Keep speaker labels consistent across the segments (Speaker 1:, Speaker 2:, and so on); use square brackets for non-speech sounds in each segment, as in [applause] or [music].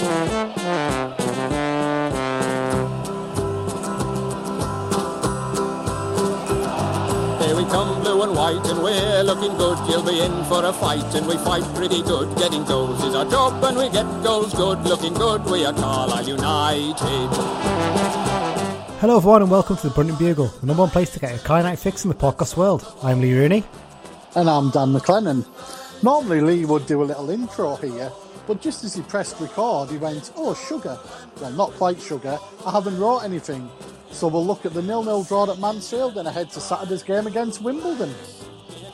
Speaker 1: Here we come, blue and white, and we're looking good. You'll be in for a fight, and we fight pretty good. Getting goals is our job, and we get goals good. Looking good, we are Carlisle United.
Speaker 2: Hello, everyone, and welcome to the Brunton Bugle, the number one place to get a Kai Night fix in the podcast world. I'm Lee Rooney.
Speaker 3: And I'm Dan MacLennan. Normally, Lee would do a little intro here, but just as he pressed record, he went, Oh, sugar. Well, not quite sugar. I haven't wrote anything. So we'll look at the nil-nil draw at Mansfield and ahead to Saturday's game against Wimbledon.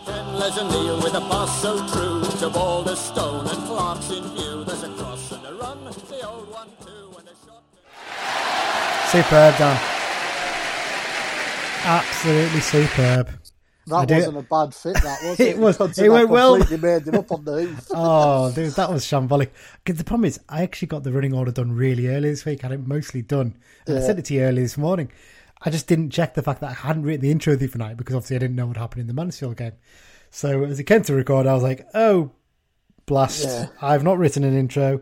Speaker 1: Kenles and Neil with a pass so true to Balderstone and Clark's in view. There's a cross and a run, the old one too, and a shot.
Speaker 2: Superb, Dan. Absolutely superb.
Speaker 3: That wasn't a bad fit, that was [laughs]
Speaker 2: It
Speaker 3: it?
Speaker 2: was. It went well.
Speaker 3: made him up on the [laughs] hoof.
Speaker 2: Oh, dude, that was shambolic. the problem is, I actually got the running order done really early this week. I had it mostly done. And I sent it to you early this morning. I just didn't check the fact that I hadn't written the intro the other night because obviously I didn't know what happened in the Mansfield game. So as it came to record, I was like, oh, blast.
Speaker 3: Yeah.
Speaker 2: I've not written an intro.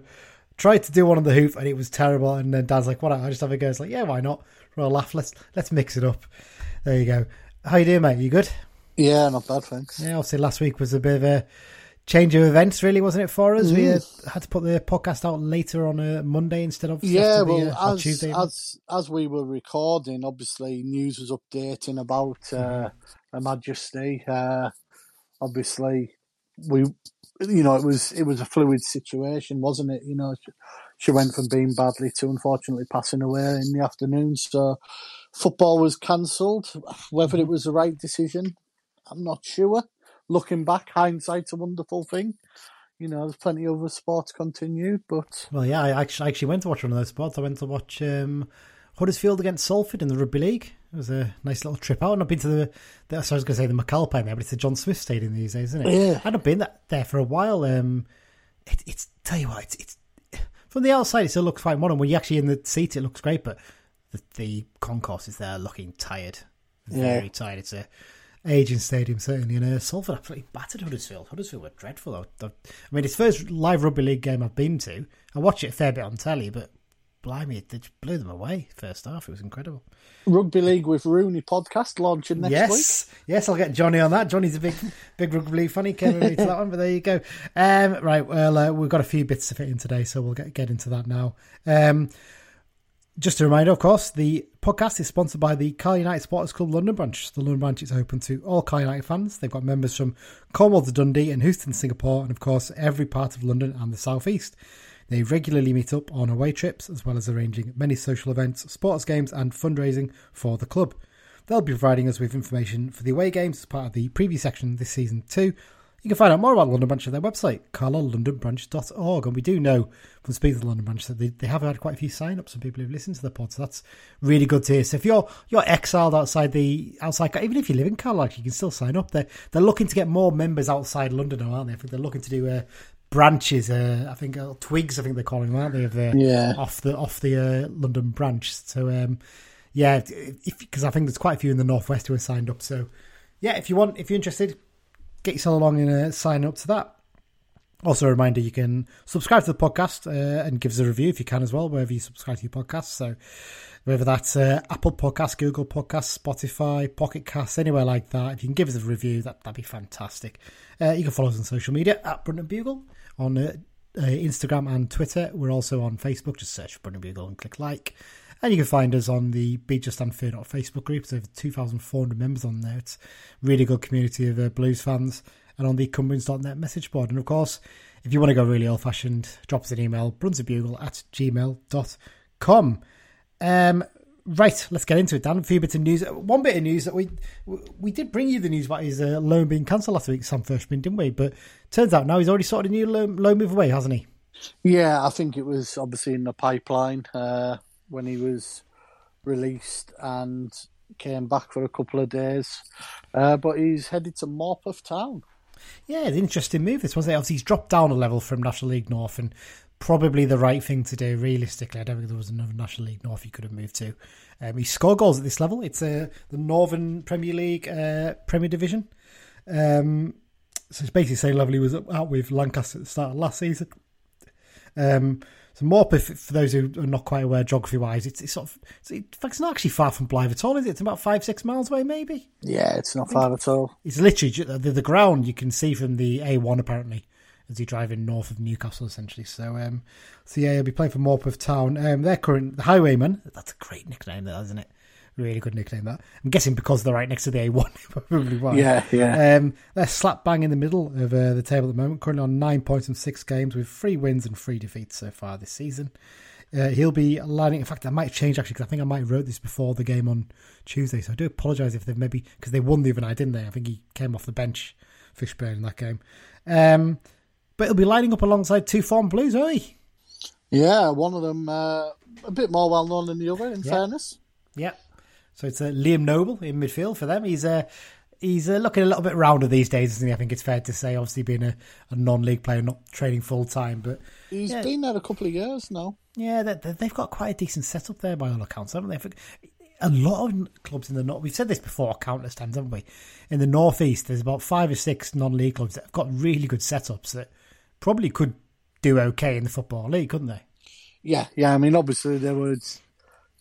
Speaker 2: Tried to do one on the hoof and it was terrible. And then Dad's like, what? I just have a go. It's like, yeah, why not? A laugh, let's let's mix it up. There you go. How you doing, mate? You good?
Speaker 3: Yeah, not bad, thanks.
Speaker 2: Yeah, obviously last week was a bit of a change of events, really, wasn't it for us? We uh, had to put the podcast out later on a Monday instead of
Speaker 3: Yeah,
Speaker 2: the,
Speaker 3: well,
Speaker 2: uh,
Speaker 3: as,
Speaker 2: Tuesday.
Speaker 3: as as we were recording, obviously news was updating about uh, Her Majesty. Uh, obviously, we, you know, it was it was a fluid situation, wasn't it? You know, she, she went from being badly to unfortunately passing away in the afternoon. So, football was cancelled. Whether it was the right decision, I'm not sure. Looking back, hindsight's a wonderful thing. You know, there's plenty of other sports continued, but
Speaker 2: well, yeah, I actually, I actually went to watch one of those sports. I went to watch um, Huddersfield against Salford in the Rugby League. It was a nice little trip out. And I've been to the, the I was going to say the McAlpine there, but it's the John Smith Stadium these days, isn't it?
Speaker 3: Yeah.
Speaker 2: I've not been that, there for a while. Um, it, it's tell you what, it's, it's from the outside it still looks quite modern. When you're actually in the seat, it looks great, but the, the concourse is there looking tired,
Speaker 3: Yeah.
Speaker 2: very tired. It's a aging stadium certainly, and uh, Salford absolutely battered Huddersfield. Huddersfield were dreadful. I, I mean, it's the first live rugby league game I've been to. I watch it a fair bit on telly, but blimey, it, it blew them away first half. It was incredible.
Speaker 3: Rugby League with Rooney podcast launching next
Speaker 2: yes,
Speaker 3: week.
Speaker 2: yes, I'll get Johnny on that. Johnny's a big, big rugby league fan. He came with me to that one, but there you go. Um, right, well, uh, we've got a few bits to fit in today, so we'll get get into that now. Um, just a reminder, of course, the podcast is sponsored by the Carl United Supporters Club London branch. The London branch is open to all Carl United fans. They've got members from Cornwall to Dundee and Houston, Singapore, and of course, every part of London and the South East. They regularly meet up on away trips, as well as arranging many social events, sports games, and fundraising for the club. They'll be providing us with information for the away games as part of the preview section this season too. You can find out more about London Branch at their website, carlalondonbranch.org. And we do know from speaking to the London Branch that they, they have had quite a few sign-ups from people who've listened to the pod. So that's really good to hear. So if you're you're exiled outside the outside, even if you live in Carlisle, you can still sign up. They're they're looking to get more members outside London, now, aren't they? I think they're looking to do uh, branches. Uh, I think uh, twigs. I think they're calling them, aren't they? Of the,
Speaker 3: Yeah.
Speaker 2: off the off the uh, London branch. So um, yeah, because I think there's quite a few in the northwest who are signed up. So yeah, if you want, if you're interested, get yourself along and uh, sign up to that. Also, a reminder you can subscribe to the podcast uh, and give us a review if you can as well, wherever you subscribe to your podcast. So, whether that's uh, Apple Podcasts, Google Podcasts, Spotify, Pocket Casts, anywhere like that, if you can give us a review, that, that'd be fantastic. Uh, you can follow us on social media at Brunton Bugle on uh, uh, Instagram and Twitter. We're also on Facebook. Just search for Brunton Bugle and click like. And you can find us on the Be Just Not Facebook group. There's over 2,400 members on there. It's really good community of uh, blues fans. And on the Cumbrians.net message board. And of course, if you want to go really old fashioned, drop us an email, bruntonbugle at gmail.com. Um, right, let's get into it, Dan. A few bits of news. One bit of news that we we did bring you the news about his uh, loan being cancelled last week, Sam Fishburn, didn't we? But turns out now he's already sorted a new loan, loan move away, hasn't he?
Speaker 3: Yeah, I think it was obviously in the pipeline uh, when he was released and came back for a couple of days. Uh, but he's headed to Morpeth Town.
Speaker 2: Yeah, an interesting move. This was it. Obviously, he's dropped down a level from National League North, and probably the right thing to do. Realistically, I don't think there was another National League North he could have moved to. Um, he scored goals at this level. It's uh, the Northern Premier League uh, Premier Division. Um, so it's basically level he was out with Lancaster at the start of last season. Um, so Morpeth, for those who are not quite aware geography wise, it's, it's sort of it's, it's not actually far from Blyth at all, is it? It's about five six miles away, maybe.
Speaker 3: Yeah, it's not far at all.
Speaker 2: It's literally the, the ground you can see from the A1 apparently as you drive in north of Newcastle, essentially. So, um, so yeah, he'll be playing for Morpeth Town. Um, their current the Highwayman. That's a great nickname, that isn't it? Really good nickname. That I'm guessing because they're right next to the A1, [laughs] probably why.
Speaker 3: Yeah, yeah.
Speaker 2: Um, they're slap bang in the middle of uh, the table at the moment. Currently on nine points in six games, with three wins and three defeats so far this season. Uh, he'll be lining. In fact, I might change actually because I think I might have wrote this before the game on Tuesday. So I do apologise if they've maybe because they won the other night, didn't they? I think he came off the bench, Fishburn in that game. Um, but he'll be lining up alongside two form blues, won't he?
Speaker 3: Yeah, one of them uh, a bit more well known than the other. In
Speaker 2: Yeah.
Speaker 3: fairness,
Speaker 2: Yeah. So it's uh, Liam Noble in midfield for them. He's uh, he's uh, looking a little bit rounder these days, isn't he? I think it's fair to say. Obviously, being a, a non-league player, not training full time, but
Speaker 3: he's
Speaker 2: Yeah.
Speaker 3: been there a couple of years now.
Speaker 2: yeah, they, they've got quite a decent setup there by all accounts, haven't they? A lot of clubs in the north. We've said this before countless times, haven't we? In the northeast, there's about five or six non-league clubs that have got really good setups that probably could do okay in the football league, couldn't they?
Speaker 3: Yeah, yeah. I mean, obviously there would,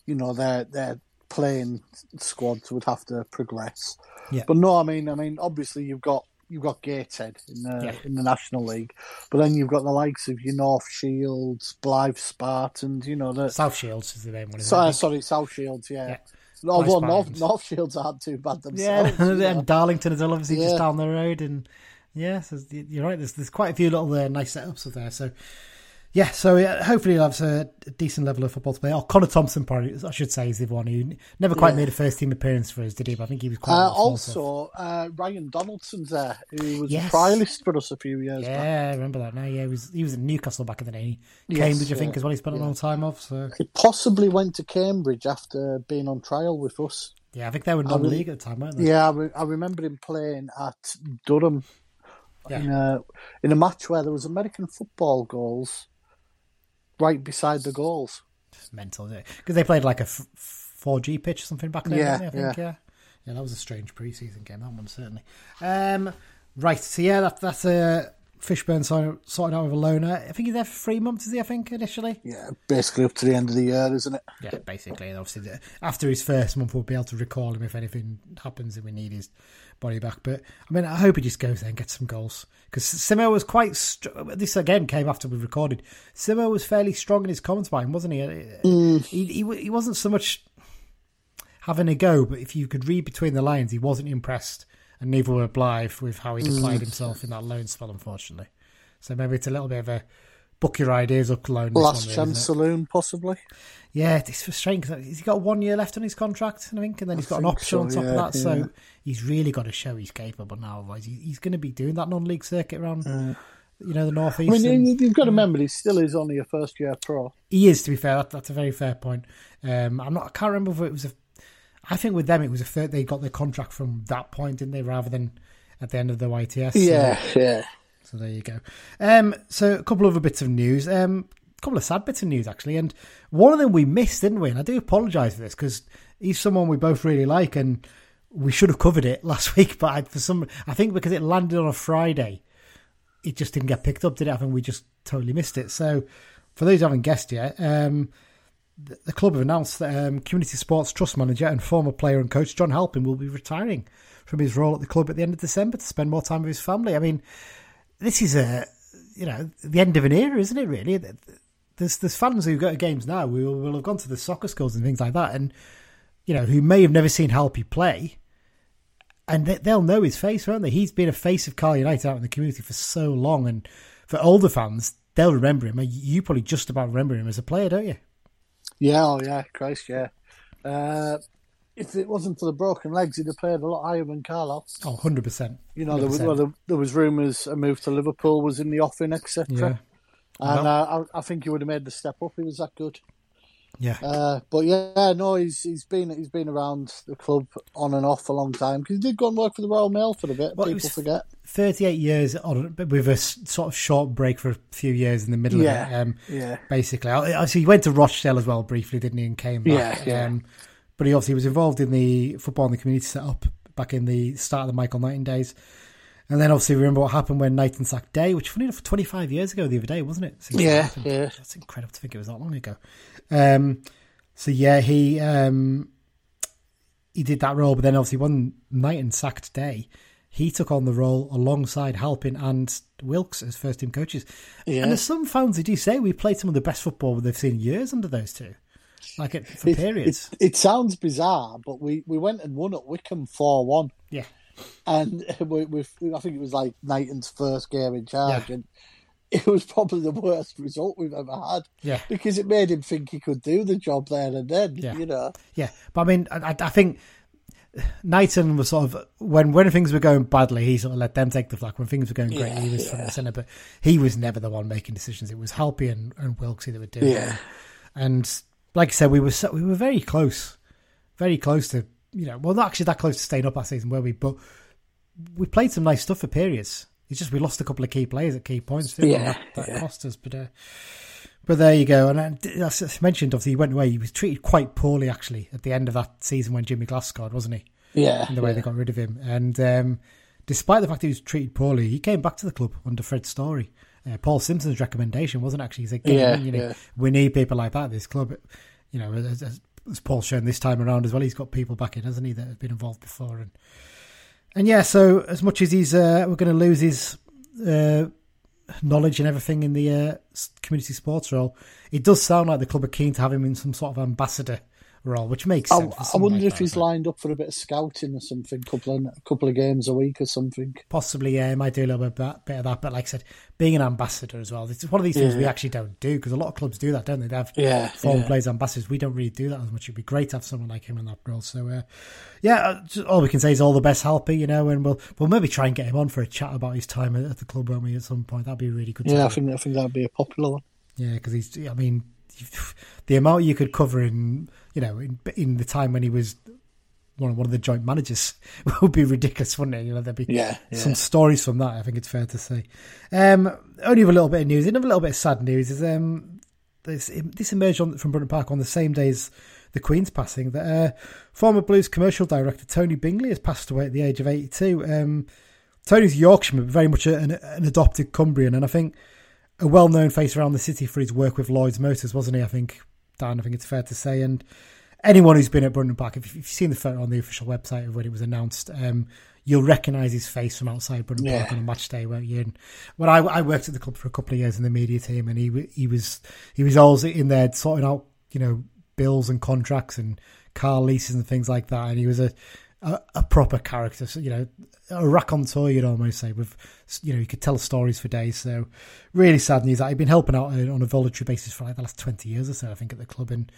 Speaker 3: you know, their their playing squads would have to progress.
Speaker 2: Yeah.
Speaker 3: But no, I mean, I mean, obviously you've got you've got Gateshead in the
Speaker 2: Yeah.
Speaker 3: in the National League, but then you've got the likes of your North Shields, Blyth Spartans, you know the.
Speaker 2: South Shields is the name one.
Speaker 3: So,
Speaker 2: it?
Speaker 3: uh, sorry, South Shields, yeah.
Speaker 2: Yeah.
Speaker 3: Although North, North Shields aren't too bad
Speaker 2: Yeah, [laughs]
Speaker 3: themselves. you know.
Speaker 2: and Darlington is obviously just down the road, and yeah, so you're right. There's there's quite a few little uh, nice setups there. So yeah, so yeah, hopefully he'll have a decent level of football to play. Oh, Connor Thompson, probably I should say, is the one who never quite
Speaker 3: Yeah.
Speaker 2: made a first team appearance for us, did he? But I think he was quite.
Speaker 3: Uh,
Speaker 2: well thought of.
Speaker 3: also, uh, Ryan Donaldson's there, who was
Speaker 2: Yes.
Speaker 3: a trialist for us a few years back.
Speaker 2: yeah, I remember that now. Yeah, he was he was at Newcastle back in the day.
Speaker 3: Yes,
Speaker 2: Cambridge, I think,
Speaker 3: yeah,
Speaker 2: as well. He spent a long time off. So
Speaker 3: He possibly went to Cambridge after being on trial with us.
Speaker 2: yeah, I think they were non-league at the time, weren't they?
Speaker 3: Yeah, I, re- I remember him playing at Durham
Speaker 2: Yeah.
Speaker 3: in a in a match where there was American football goals right beside the goals.
Speaker 2: It's mental, because they played like a four G pitch or something back then.
Speaker 3: Yeah,
Speaker 2: I think, yeah. yeah, that was a strange preseason game. That one certainly. Um, right, so yeah, that, that's a Fishburn sorting out with a loaner. I think he's there for three months. Is he? I think initially.
Speaker 3: Yeah, basically up to the end of the year, isn't it?
Speaker 2: Yeah, basically. And obviously, the- after his first month, we'll be able to recall him if anything happens and we need his body back. But I mean, I hope he just goes there and gets some goals because Simo was quite. Str- this again came after we recorded. Simo was fairly strong in his comments by him, wasn't he? Uh, mm. He, he? He wasn't so much having a go, but if you could read between the lines, he wasn't impressed, and neither were Blyth with how he applied himself in that loan spell, unfortunately. So maybe it's a little bit of a book your ideas up loan.
Speaker 3: Last
Speaker 2: one,
Speaker 3: chance saloon, possibly.
Speaker 2: Yeah, it's frustrating because he's got one year left on his contract, I think, and then he's got an option on top
Speaker 3: yeah,
Speaker 2: of that.
Speaker 3: yeah.
Speaker 2: So he's really got to show he's capable now. Otherwise, he's going to be doing that non-league circuit around, you know, the northeast.
Speaker 3: I mean,
Speaker 2: and-
Speaker 3: you- you've got to remember, he still is only a first year pro.
Speaker 2: he is, to be fair. That, that's a very fair point. Um, I'm not. I can't remember if it was a. I think with them it was a third. They got their contract from that point, didn't they, rather than at the end of the YTS. So-
Speaker 3: Yeah, yeah.
Speaker 2: So there you go. Um, so a couple of other bits of news. Um, a couple of sad bits of news actually, and one of them we missed, didn't we? And I do apologise for this because he's someone we both really like, and we should have covered it [laughs] last week. But I, for some, I think because it landed on a Friday, it just didn't get picked up, did it? I think we just totally missed it. So for those who haven't guessed yet, um, the, club have announced that um, Community Sports Trust Manager and former player and coach John Halpin will be retiring from his role at the club at the end of December to spend more time with his family. I mean, this is a you know the end of an era, isn't it? Really, there's there's fans who go to games now who will, will have gone to the soccer schools and things like that, and you know who may have never seen Halpy play, and they, they'll know his face, won't they? He's been a face of Carl United out in the community for so long, and for older fans, they'll remember him. You probably just about remember him as a player, don't you?
Speaker 3: Yeah, oh yeah, Christ, yeah. Uh, if it wasn't for the broken legs, he'd have played a lot higher than Carlo.
Speaker 2: Oh, 100 percent.
Speaker 3: You know, there was, well, there, there was rumours a move to Liverpool was in the offing, etc.
Speaker 2: Yeah.
Speaker 3: And uh, I, I think he would have made the step up. He was that good.
Speaker 2: Yeah.
Speaker 3: Uh, but yeah, no, he's he's been he's been around the club on and off for a long time because he did go and work for the Royal Mail for a bit.
Speaker 2: Well,
Speaker 3: People forget.
Speaker 2: 38 years on, with a sort of short break for a few years in the middle
Speaker 3: Yeah,
Speaker 2: of it. Um,
Speaker 3: yeah.
Speaker 2: Basically, obviously he went to Rochdale as well briefly, didn't he, and came back.
Speaker 3: Yeah, yeah.
Speaker 2: Um, but he obviously was involved in the football and the community set up back in the start of the Michael Knighton days. And then obviously remember what happened when Knighton sacked Day, which funny enough, 25 years ago the other day, wasn't it? Since
Speaker 3: Yeah, yeah.
Speaker 2: That's incredible to think it was that long ago. Um, so yeah, he um, he did that role, but then obviously one night Knighton sacked Day, he took on the role alongside Halpin and Wilkes as first team coaches.
Speaker 3: Yeah.
Speaker 2: And there's some fans who do say we played some of the best football they've seen years under those two, like it, for
Speaker 3: It,
Speaker 2: periods.
Speaker 3: it, it sounds bizarre, but we, we went and won at Wycombe 4 1.
Speaker 2: yeah,
Speaker 3: And [laughs] we, we, I think it was like Knighton's first game in charge.
Speaker 2: Yeah.
Speaker 3: And it was probably the worst result we've ever had.
Speaker 2: Yeah.
Speaker 3: Because it made him think he could do the job there and then,
Speaker 2: Yeah.
Speaker 3: you know.
Speaker 2: yeah. But I mean, I, I think Knighton was sort of when when things were going badly, he sort of let them take the flak. When things were going great,
Speaker 3: Yeah,
Speaker 2: he was front
Speaker 3: yeah.
Speaker 2: and center. But he was never the one making decisions. It was Halpy and, and that were doing it.
Speaker 3: Yeah.
Speaker 2: And like I said, we were so, we were very close, very close to you know, well, not actually that close to staying up last season, were we? But we played some nice stuff for periods. It's just we lost a couple of key players at key points. Didn't?
Speaker 3: Yeah,
Speaker 2: that, that
Speaker 3: yeah.
Speaker 2: cost us. But uh, but there you go. And uh, as I mentioned, obviously, he went away. He was treated quite poorly actually at the end of that season when Jimmy Glass scored, wasn't he?
Speaker 3: Yeah.
Speaker 2: And the way they got rid of him. And um, despite the fact he was treated poorly, he came back to the club under Fred Story. Uh, Paul Simpson's recommendation wasn't actually. He said,
Speaker 3: Yeah,
Speaker 2: in, you know,
Speaker 3: yeah.
Speaker 2: we need people like that. at This club, you know, as, as, as Paul's shown this time around as well, he's got people back in, hasn't he, that have been involved before. And and yeah, so as much as he's, uh, we're going to lose his uh, knowledge and everything in the uh, community sports role, it does sound like the club are keen to have him in some sort of ambassador role, which makes
Speaker 3: I,
Speaker 2: sense.
Speaker 3: I wonder
Speaker 2: like
Speaker 3: if
Speaker 2: that,
Speaker 3: he's lined up for a bit of scouting or something, couple of couple of games a week or something.
Speaker 2: Possibly, yeah, he might do a little bit, that, bit of that. But like I said, being an ambassador as well, it's one of these things we actually don't do because a lot of clubs do that, don't they? They have
Speaker 3: Yeah,
Speaker 2: former
Speaker 3: yeah.
Speaker 2: players ambassadors. We don't really do that as much. It'd be great to have someone like him in that role. So, uh, yeah, uh, just- all we can say is all the best, Halpy, you know, and we'll we'll maybe try and get him on for a chat about his time at, the club, won't we, at some point? That'd be really good.
Speaker 3: Yeah, I think I think that'd be a popular one.
Speaker 2: Yeah, because he's. I mean, [sighs] the amount you could cover in you know in, in the time when he was one of, one of the joint managers [laughs] would be ridiculous, wouldn't it? You know, there'd be
Speaker 3: Yeah, yeah.
Speaker 2: some stories from that. I think it's fair to say. Um, only have a little bit of news. Another little bit of sad news is um, this this emerged on, from Brunton Park on the same day as the Queen's passing. That uh, former Blues commercial director Tony Bingley has passed away at the age of eighty two. Um, Tony's a Yorkshireman, but very much an, an adopted Cumbrian, and I think a well-known face around the city for his work with Lloyd's Motors, wasn't he? I think, Dan. I think it's fair to say. And anyone who's been at Brunton Park, if you've seen the photo on the official website of when it was announced, um, you'll recognise his face from outside Brunton Park on a match day, won't you? And when I, I worked at the club for a couple of years in the media team, and he he was he was always in there sorting out you know bills and contracts and car leases and things like that, and he was a a, a proper character, so, you know, a raconteur, you'd almost say. With you know, you could tell stories for days. So, really sad news. I've been helping out uh, on a voluntary basis for like the last twenty years or so. I think at the club, and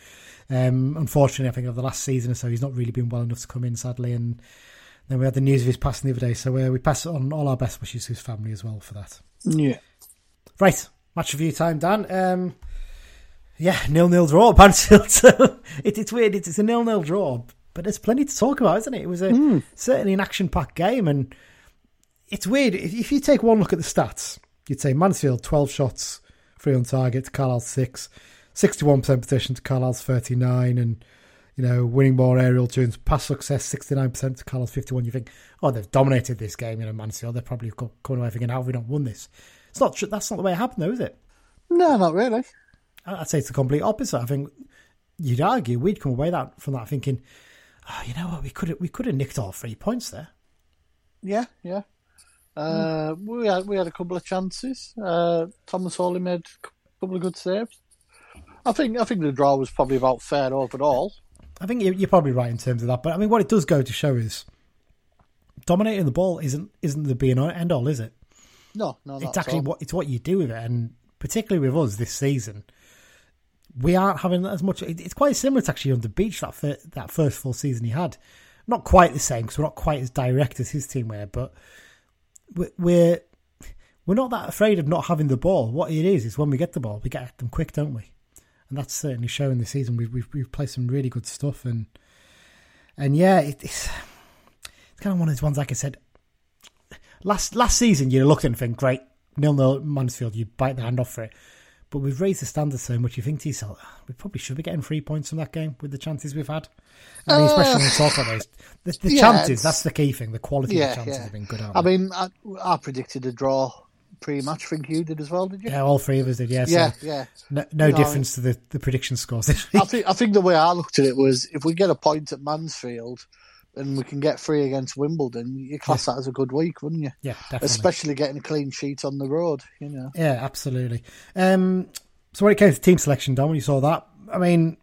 Speaker 2: um, unfortunately, I think over the last season or so, he's not really been well enough to come in. Sadly, and then we had the news of his passing the other day. So uh, we pass on all our best wishes to his family as well for that.
Speaker 3: Yeah.
Speaker 2: Right, match review time, Dan. Um, yeah, nil nil draw [laughs] it, it's weird. It's, it's a nil nil draw, but there's plenty to talk about, isn't it? It was a hmm. certainly an action packed game, and it's weird. If, if you take one look at the stats, you'd say Mansfield twelve shots, three on target to Carlisle six, 61 percent possession to Carlisle's thirty nine, and you know winning more aerial tunes, pass success sixty nine percent to Carlisle's fifty one. You think, oh, they've dominated this game, you know, Mansfield. They're probably co- coming away thinking, how have we not won this? It's not. That's not the way it happened, though, is it?
Speaker 3: No, not really.
Speaker 2: I'd say it's the complete opposite. I think you'd argue we'd come away that from that thinking, oh, you know what, we could have, we could have nicked all three points there.
Speaker 3: Yeah, yeah. Uh, we had we had a couple of chances. Uh, Thomas Holy made a couple of good saves. I think I think the draw was probably about fair overall.
Speaker 2: I think you're, you're probably right in terms of that. But I mean, what it does go to show is dominating the ball isn't isn't the be and end all, is it?
Speaker 3: No, no,
Speaker 2: it's actually
Speaker 3: all.
Speaker 2: what it's what you do with it, and particularly with us this season, we aren't having as much. It's quite similar to actually on the beach that fir- that first full season he had. Not quite the same because we're not quite as direct as his team were, but we're we're not that afraid of not having the ball. What it is is when we get the ball, we get at them quick, don't we? And that's certainly showing this season. We've we've, we've played some really good stuff, and and yeah, it, it's it's kind of one of those ones. Like I said, last last season, you looked and think, great, nil nil Mansfield, you bite the hand off for it. But we've raised the standard so much. You think to yourself, "Ah, we probably should be getting three points from that game with the chances we've had. I mean, especially when we talk about those. The, the
Speaker 3: yeah,
Speaker 2: chances, that's the key thing. The quality of the chances
Speaker 3: yeah.
Speaker 2: have been good,
Speaker 3: I
Speaker 2: they?
Speaker 3: mean, I, I predicted a draw pretty much. I think you did as well, did you?
Speaker 2: yeah, all three of us did, yeah. So
Speaker 3: yeah. yeah.
Speaker 2: no, no difference to the, the prediction scores.
Speaker 3: I think I think the way I looked at it was if we get a point at Mansfield and we can get three against Wimbledon, you class that as a good week, wouldn't you?
Speaker 2: Yeah, definitely.
Speaker 3: Especially getting a clean sheet on the road, you know.
Speaker 2: Yeah, absolutely. Um, so when it came to team selection, Don, when you saw that, I mean,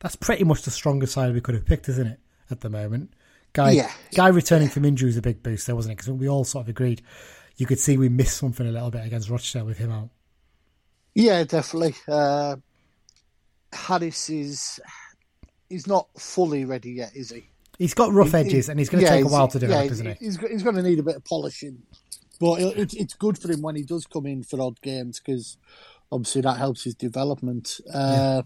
Speaker 2: that's pretty much the strongest side we could have picked, isn't it? At the moment, Guy,
Speaker 3: Yeah.
Speaker 2: Guy returning from injury was a big boost, there wasn't it? Because we all sort of agreed. You could see we missed something a little bit against Rochdale with him out.
Speaker 3: Yeah, definitely. Uh, Harris is he's not fully ready yet, is he?
Speaker 2: He's got rough
Speaker 3: He-
Speaker 2: edges,
Speaker 3: he-
Speaker 2: and he's going to
Speaker 3: yeah,
Speaker 2: take a while to develop,
Speaker 3: yeah,
Speaker 2: isn't he?
Speaker 3: He's, he's going to need a bit of polishing, but it, it's good for him when he does come in for odd games because obviously that helps his development. Uh,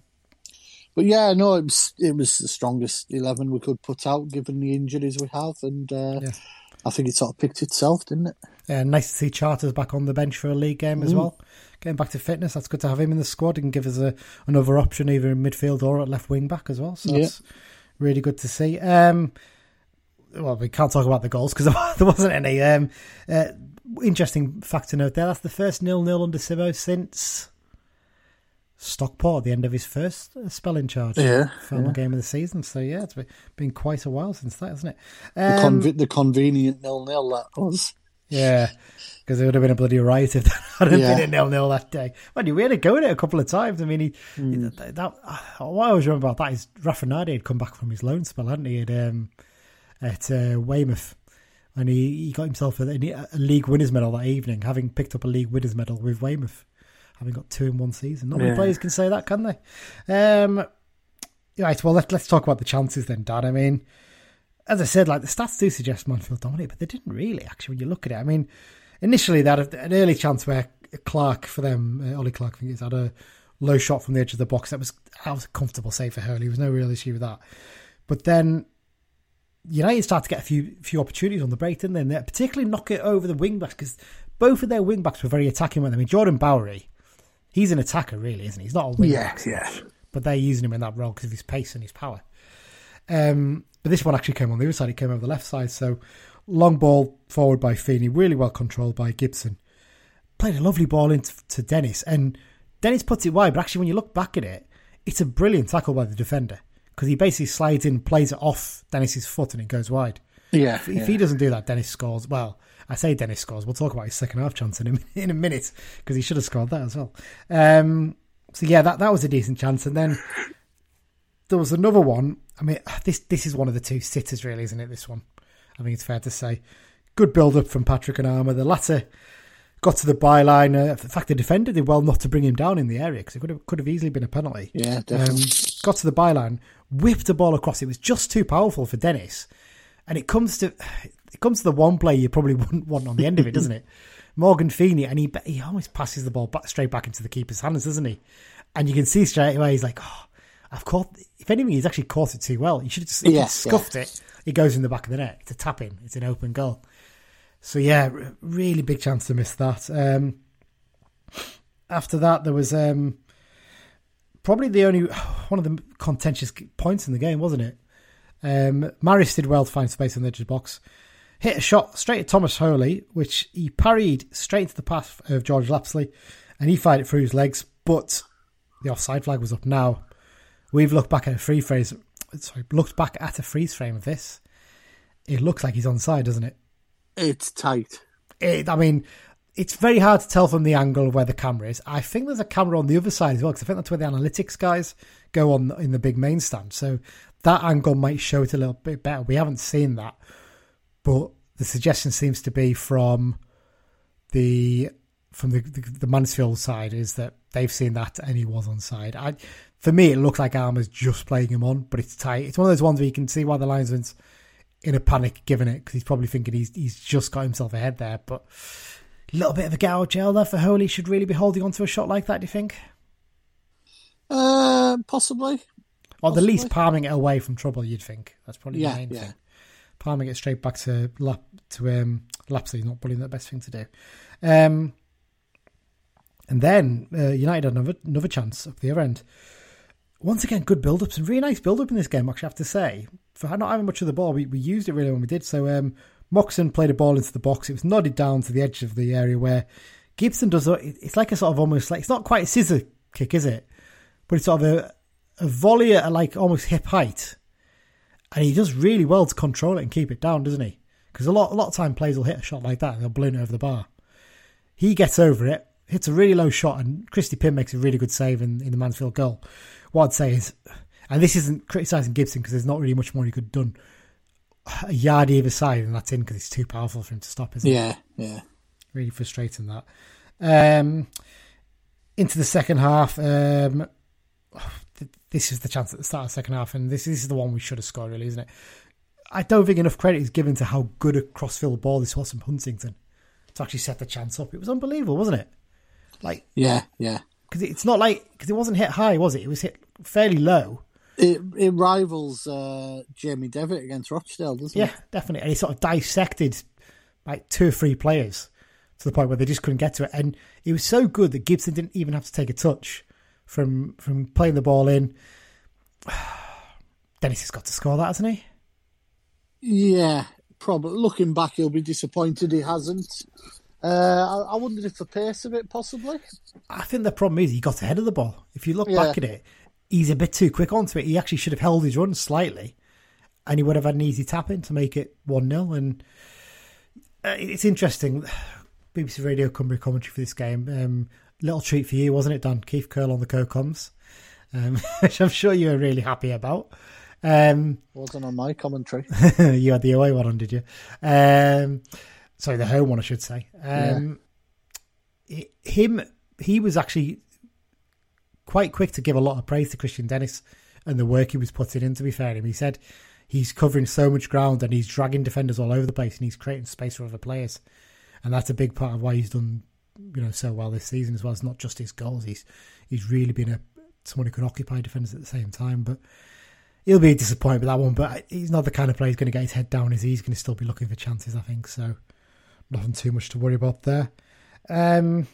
Speaker 3: But yeah, no, it was it was the strongest eleven we could put out given the injuries we have, and uh,
Speaker 2: Yeah.
Speaker 3: I think it sort of picked itself, didn't it?
Speaker 2: Uh, nice to see Charters back on the bench for a league game as well. Getting back to fitness, that's good to have him in the squad. Can give us a, another option either in midfield or at left wing back as well. So
Speaker 3: Yeah.
Speaker 2: that's really good to see. Um, well, we can't talk about the goals because [laughs] there wasn't any. Um, uh, interesting fact to note there. That's the first nil nil under Simo since Stockport at the end of his first uh, spell in charge.
Speaker 3: Yeah,
Speaker 2: Final
Speaker 3: yeah.
Speaker 2: game of the season. So yeah, it's been, quite a while since that, hasn't it?
Speaker 3: The,
Speaker 2: Um,
Speaker 3: conve- the convenient nil nil that was.
Speaker 2: Yeah, because it would have been a bloody riot if [laughs] that hadn't
Speaker 3: Yeah.
Speaker 2: been a nil nil that day. Man, we had to go at it a couple of times. I mean, he,
Speaker 3: Hmm.
Speaker 2: that, that what I always remember about that is Raffinardi had come back from his loan spell, hadn't he? At um, at uh, Weymouth, and he, he got himself a, a league winners medal that evening, having picked up a league winners medal with Weymouth, having got two in one season. Not many
Speaker 3: Yeah.
Speaker 2: players can say that, can they? Um, right. Well, let's let's talk about the chances then, Dan. I mean, as I said, like the stats do suggest Mansfield dominate, but they didn't really actually when you look at it. I mean, initially they had an early chance where Clark for them, uh, Ollie Clark, I think is, had a low shot from the edge of the box. That was that was a comfortable save for Holy. There was no real issue with that. But then United started to get a few few opportunities on the break, didn't they? And they particularly knock it over the wing backs because both of their wing backs were very attacking. When I mean, Jordan Bowery, he's an attacker, really, isn't he? He's not a wing
Speaker 3: Yeah,
Speaker 2: back
Speaker 3: yeah.
Speaker 2: but they're using him in that role because of his pace and his power. Um, but this one actually came on the other side. It came over the left side. So long ball forward by Feeney, really well controlled by Gibson. Played a lovely ball into Dennis, and Dennis puts it wide. But actually, when you look back at it, it's a brilliant tackle by the defender because he basically slides in, plays it off Dennis's foot, and it goes wide.
Speaker 3: Yeah,
Speaker 2: If, if he doesn't do that, Dennis scores. Well, I say Dennis scores. We'll talk about his second half chance in a, [laughs] in a minute because he should have scored that as well. Um, so yeah, that that was a decent chance, and then there was another one. I mean, this this is one of the two sitters, really, isn't it? This one, I think it's fair to say. Good build up from Patrick and Armer. The latter got to the byline. Uh, in fact, the defender did well not to bring him down in the area because it could have could have easily been a penalty.
Speaker 3: yeah,
Speaker 2: Um,
Speaker 3: definitely.
Speaker 2: got to the byline, whipped the ball across. It was just too powerful for Dennis, and it comes to it comes to the one play you probably [laughs] wouldn't want on the end of it, doesn't it? [laughs] Morgan Feeney, and he he almost passes the ball back, straight back into the keeper's hands, doesn't he? And you can see straight away he's like, oh, I've caught. If anything, he's actually caught it too well. You should have just if
Speaker 3: Yeah,
Speaker 2: he'd scuffed it. It goes in the back of the net. It's a tap in. It's an open goal. So yeah, really big chance to miss that. Um, after that, there was um, probably the only one of the contentious points in the game, wasn't it? Um, Maris did well to find space in the edge of the box. Hit a shot straight at Thomas Holy, which he parried straight into the path of George Lapslie, and he fired it through his legs. But the offside flag was up. Now we've looked back at a free phrase. Sorry, looked back at a freeze frame of this. It looks like he's onside, doesn't it?
Speaker 3: It's tight.
Speaker 2: it, I mean, it's very hard to tell from the angle of where the camera is. I think there's a camera on the other side as well, because I think that's where the analytics guys go on in the big main stand. So that angle might show it a little bit better. We haven't seen that, but the suggestion seems to be from the from the the, the Mansfield side is that they've seen that and he was on side. I, for me, it looks like Armer's just playing him on, but it's tight. It's one of those ones where you can see why the linesman's in a panic giving it because he's probably thinking he's he's just got himself ahead there. But a little bit of a get out jail there for Holy should really be holding on to a shot like that. Do you think,
Speaker 3: Uh, possibly.
Speaker 2: or the least palming it away from trouble? You'd think that's probably
Speaker 3: Yeah,
Speaker 2: the main
Speaker 3: yeah.
Speaker 2: thing. Palming it straight back to lap to um, Lapslie, not probably the best thing to do. Um, And then uh, United had another, another chance up the other end. Once again, good build up. Some really nice build up in this game, actually, I have to say. For not having much of the ball, we, we used it really when we did. So um, Moxon played a ball into the box. It was nodded down to the edge of the area where Gibson does. It's like a sort of almost like, it's not quite a scissor kick, is it? But it's sort of a, a volley at like almost hip height. And he does really well to control it and keep it down, doesn't he? Because a lot, a lot of time players will hit a shot like that and they'll balloon it over the bar. He gets over it, hits a really low shot, and Christy Pym makes a really good save in, in the Mansfield goal. What I'd say is, and this isn't criticising Gibson because there's not really much more he could have done. A yard either side, and that's in because it's too powerful for him to stop, isn't
Speaker 3: yeah,
Speaker 2: it?
Speaker 3: Yeah, yeah.
Speaker 2: Really frustrating that. Um, into the second half, um, this is the chance at the start of the second half, and this, this is the one we should have scored, really, isn't it? I don't think enough credit is given to how good a crossfield ball this was from Huntington to actually set the chance up. It was unbelievable, wasn't it? Like,
Speaker 3: yeah, yeah.
Speaker 2: Because it's not like because it wasn't hit high, was it? It was hit fairly low.
Speaker 3: It it rivals uh, Jamie Devitt against Rochdale, doesn't
Speaker 2: yeah,
Speaker 3: it?
Speaker 2: Yeah, definitely. And he sort of dissected like two or three players to the point where they just couldn't get to it. And it was so good that Gibson didn't even have to take a touch from from playing the ball in. [sighs] Dennis has got to score that, hasn't he?
Speaker 3: Yeah, probably. Looking back, he'll be disappointed he hasn't. Uh, I, I wondered if the pace of it possibly.
Speaker 2: I think the problem is he got ahead of the ball. If you look
Speaker 3: Yeah.
Speaker 2: back at it, he's a bit too quick onto it. He actually should have held his run slightly, and he would have had an easy tap in to make it one 0 And uh, it's interesting. [sighs] BBC Radio Cumbria commentary for this game. Um, little treat for you, wasn't it, Dan? Keith Curle on the co-coms, um, [laughs] which I'm sure you were really happy about. Um,
Speaker 3: Wasn't on my commentary. [laughs]
Speaker 2: you had the away one on, did you? Um, sorry, the home one, I should say. Um, hi- Him, he was actually quite quick to give a lot of praise to Kristian Dennis and the work he was putting in. To be fair to him, he said he's covering so much ground and he's dragging defenders all over the place and he's creating space for other players, and that's a big part of why he's done you know so well this season as well. It's not just his goals; he's he's really been a someone who can occupy defenders at the same time, but he'll be disappointed with that one, but he's not the kind of player who's going to get his head down, is he? He's going to still be looking for chances, I think. So, nothing too much to worry about there. Um,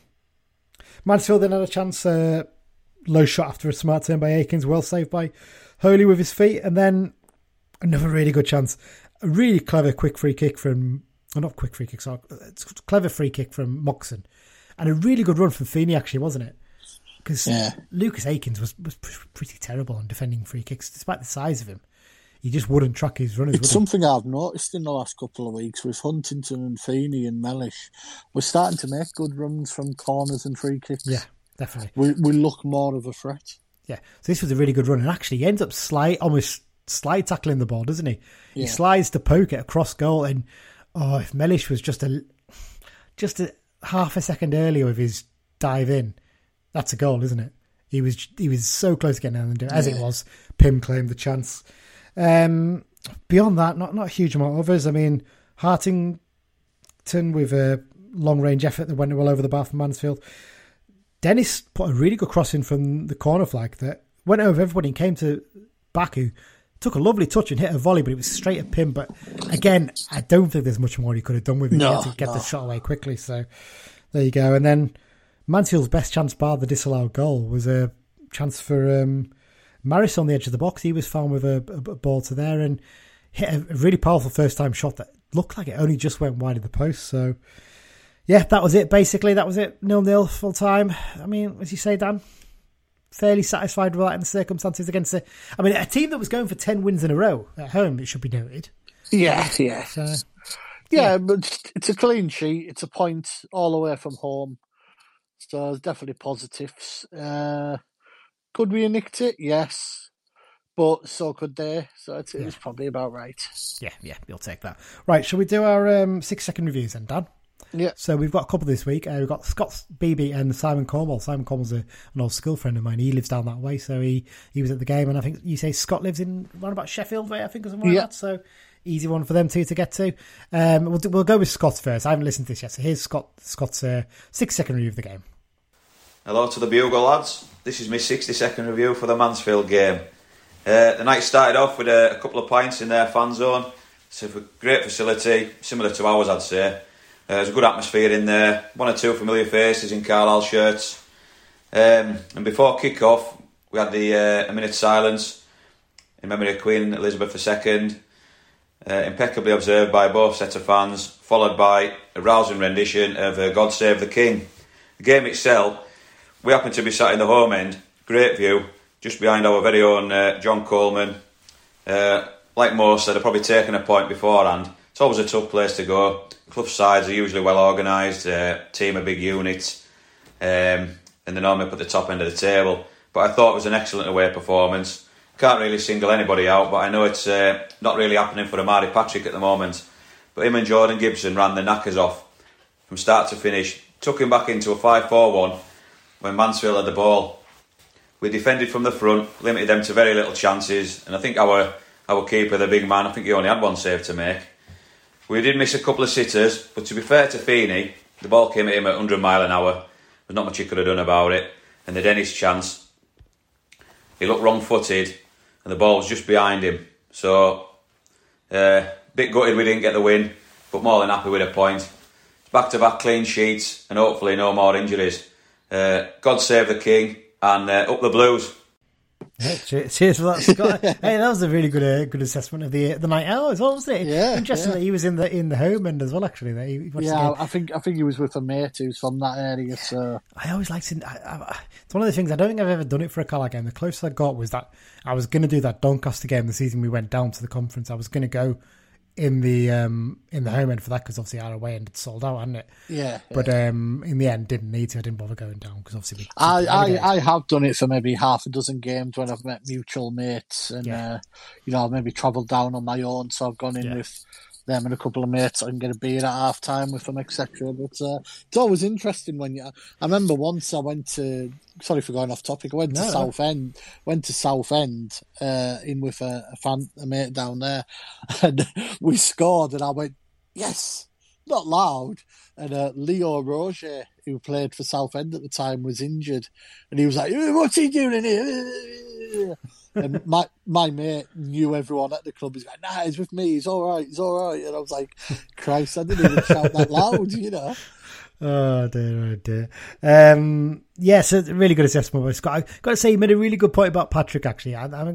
Speaker 2: Mansfield then had a chance, uh, low shot after a smart turn by Akins, well saved by Holy with his feet, and then another really good chance. A really clever quick free kick from, oh, not quick free kick, sorry, it's a clever free kick from Moxon, and a really good run from Feeney, actually, wasn't it? Because
Speaker 3: Yeah.
Speaker 2: Lucas Akins was, was pretty terrible on defending free kicks, despite the size of him. He just wouldn't track his runners.
Speaker 3: It's something I've noticed in the last couple of weeks with Huntington and Feeney and Mellish. We're starting to make good runs from corners and free kicks.
Speaker 2: Yeah, definitely.
Speaker 3: We we look more of a threat.
Speaker 2: Yeah. So this was a really good run, and actually he ends up slide, almost slide tackling the ball, doesn't he? He slides to poke it across goal, and oh, if Mellish was just a just a half a second earlier with his dive in, that's a goal, isn't it? He was he was so close to getting down and. As it was, Pym claimed the chance. Um, beyond that, not not a huge amount of others. I mean, Hartington with a long range effort that went well over the bar from Mansfield. Dennis put a really good crossing from the corner flag that went over everybody and came to Baku. Took a lovely touch and hit a volley, but it was straight at Pym. But again, I don't think there's much more he could have done with it
Speaker 3: No,
Speaker 2: to get the shot away quickly. So there you go. And then Mansfield's best chance bar the disallowed goal was a chance for um, Maris on the edge of the box. He was found with a, a ball to there and hit a really powerful first time shot that looked like it only just went wide of the post. So yeah, that was it. Basically, that was it. Nil nil full time. I mean, as you say, Dan, fairly satisfied with that in the circumstances against the. I mean, a team that was going for ten wins in a row at home. It should be noted.
Speaker 3: Yeah, yeah.
Speaker 2: So
Speaker 3: Yeah, but it's a clean sheet. It's a point all the way from home. So there's definitely positives. Uh, could we have nicked it? Yes. But so could they. So it's, it's probably about right.
Speaker 2: yeah, yeah, we'll take that. Right, shall we do our um, six second reviews then, Dan?
Speaker 3: Yeah.
Speaker 2: So we've got a couple this week. Uh, we've got Scott Beebe and Simon Cornwall. Simon Cornwall's a, an old school friend of mine. He lives down that way, so he, he was at the game. And I think you say Scott lives in around about Sheffield way, I think, or something
Speaker 3: Yeah.
Speaker 2: like that. So easy one for them two to get to. Um, we'll, do- we'll go with Scott first. I haven't listened to this yet. So here's Scott Scott's uh, six second review of the game.
Speaker 4: Hello to the Bugle lads. This is my 60 second review for the Mansfield game. Uh, the night started off with a, a couple of pints in their fan zone. It's a great facility, similar to ours, I'd say. Uh, there's a good atmosphere in there. One or two familiar faces in Carlisle shirts. Um, and before kick-off, we had the uh, a minute silence in memory of Queen Elizabeth II, uh, impeccably observed by both sets of fans, followed by a rousing rendition of uh, God Save the King. The game itself, we happened to be sat in the home end, great view, just behind our very own uh, John Coleman. Uh, like most, they'd have probably taken a point beforehand. It's always a tough place to go. Clough sides are usually well organised, uh, team of big units, um, and they normally put the top end of the table. But I thought it was an excellent away performance. Can't really single anybody out, but I know it's uh, not really happening for Omari Patrick at the moment. But him and Jordan Gibson ran the knackers off from start to finish, took him back into a 5 4 1 when Mansfield had the ball. We defended from the front, limited them to very little chances, and I think our our keeper, the big man, I think he only had one save to make. We did miss a couple of sitters, but to be fair to Feeney, the ball came at him at 100 mile an hour. There's not much he could have done about it. And the Dennis chance, he looked wrong-footed, and the ball was just behind him. So, uh, bit gutted we didn't get the win, but more than happy with a point. Back-to-back clean sheets, and hopefully no more injuries. Uh, God save the king, and uh, up the Blues.
Speaker 2: cheers for that, Scott. [laughs] hey, that was a really good uh, good assessment of the uh, the night out as well, wasn't it?
Speaker 3: Yeah,
Speaker 2: interesting
Speaker 3: yeah.
Speaker 2: that he was in the in the home end as well. Actually, that he watched the
Speaker 3: Yeah,
Speaker 2: game.
Speaker 3: I think I think he was with a mate who's from that area. So
Speaker 2: I always liked it. I, I, it's one of the things I don't think I've ever done it for a Carlisle game. The closest I got was that I was going to do that Doncaster game the season we went down to the conference. I was going to go in the um in the home end for that because obviously our away end had sold out, hadn't it?
Speaker 3: yeah,
Speaker 2: But um in the end, didn't need to. I didn't bother going down because obviously we.
Speaker 3: I, I, I have done it for maybe half a dozen games when I've met mutual mates and,
Speaker 2: Yeah.
Speaker 3: uh, you know, I've maybe travelled down on my own. So I've gone in
Speaker 2: Yeah.
Speaker 3: with them and a couple of mates. I can get a beer at half time with them, etc. But uh, it's always interesting when you. I remember once I went to. Sorry for going off topic. I went
Speaker 2: No,
Speaker 3: to
Speaker 2: no.
Speaker 3: Southend. Went to Southend uh, in with a, a fan, a mate down there, [laughs] and we scored. And I went, yes, not loud. And uh, Leo Roger, who played for Southend at the time, was injured, and he was like, "What's he doing here?" [laughs] and my my mate knew everyone at the club. He's like, "Nah, he's with me. He's all right. He's all right." And I was like, "Christ, I didn't even shout that loud," you know.
Speaker 2: Oh dear, oh dear. Um, yes, a really good assessment by Scott. I've got to say, he made a really good point about Patrick. Actually, I, I,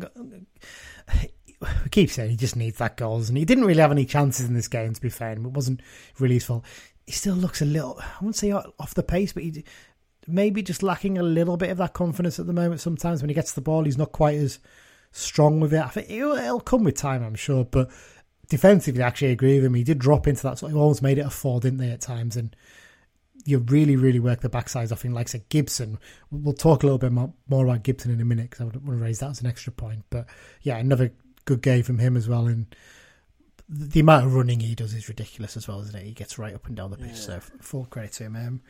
Speaker 2: [sighs] we keep saying he just needs that goals, and he didn't really have any chances in this game. To be fair, and it wasn't really his fault. He still looks a little, I wouldn't say off the pace, but he maybe just lacking a little bit of that confidence at the moment. Sometimes when he gets the ball, he's not quite as strong with it. I think it'll, it'll come with time, I'm sure. But defensively, I actually agree with him. He did drop into that. So he almost made it a four, didn't they, at times? And you really, really work the backsides off him. Like I said, Gibson. We'll talk a little bit more, more about Gibson in a minute because I would want to raise that as an extra point. But yeah, another good game from him as well. And the amount of running he does is ridiculous as well, isn't it? He gets right up and down the pitch. So full credit to him. Um,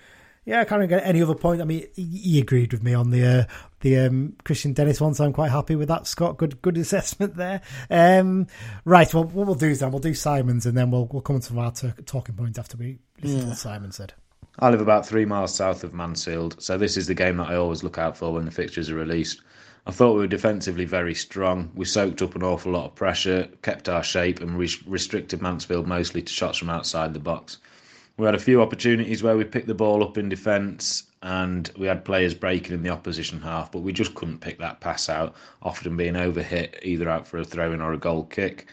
Speaker 2: yeah, I can't get any other point. I mean, he, agreed with me on the uh, the um, Kristian Dennis one, so I'm quite happy with that. Scott, good good assessment there. Um, right, well, what we'll do is then we'll do Simon's, and then we'll we'll come to our t- talking points after we listen to what Simon said.
Speaker 5: I live about three miles south of Mansfield, so this is the game that I always look out for when the fixtures are released. I thought we were defensively very strong. We soaked up an awful lot of pressure, kept our shape, and re- restricted Mansfield mostly to shots from outside the box. We had a few opportunities where we picked the ball up in defence and we had players breaking in the opposition half, but we just couldn't pick that pass out, often being overhit either out for a throw in or a goal kick.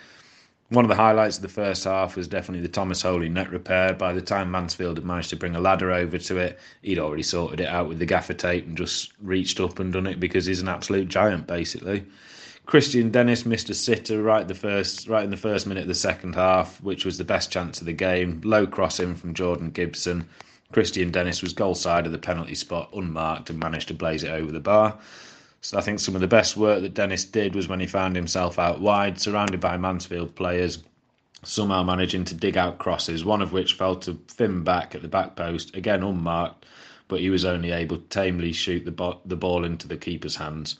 Speaker 5: One of the highlights of the first half was definitely the Thomas Holy net repair. By the time Mansfield had managed to bring a ladder over to it, he'd already sorted it out with the gaffer tape and just reached up and done it because he's an absolute giant, basically. Kristian Dennis missed a sitter right the first right in the first minute of the second half, which was the best chance of the game. Low crossing from Jordan Gibson. Kristian Dennis was goal side of the penalty spot, unmarked, and managed to blaze it over the bar. So I think some of the best work that Dennis did was when he found himself out wide, surrounded by Mansfield players, somehow managing to dig out crosses, one of which fell to Fin Back at the back post, again unmarked, but he was only able to tamely shoot the, bo- the ball into the keeper's hands.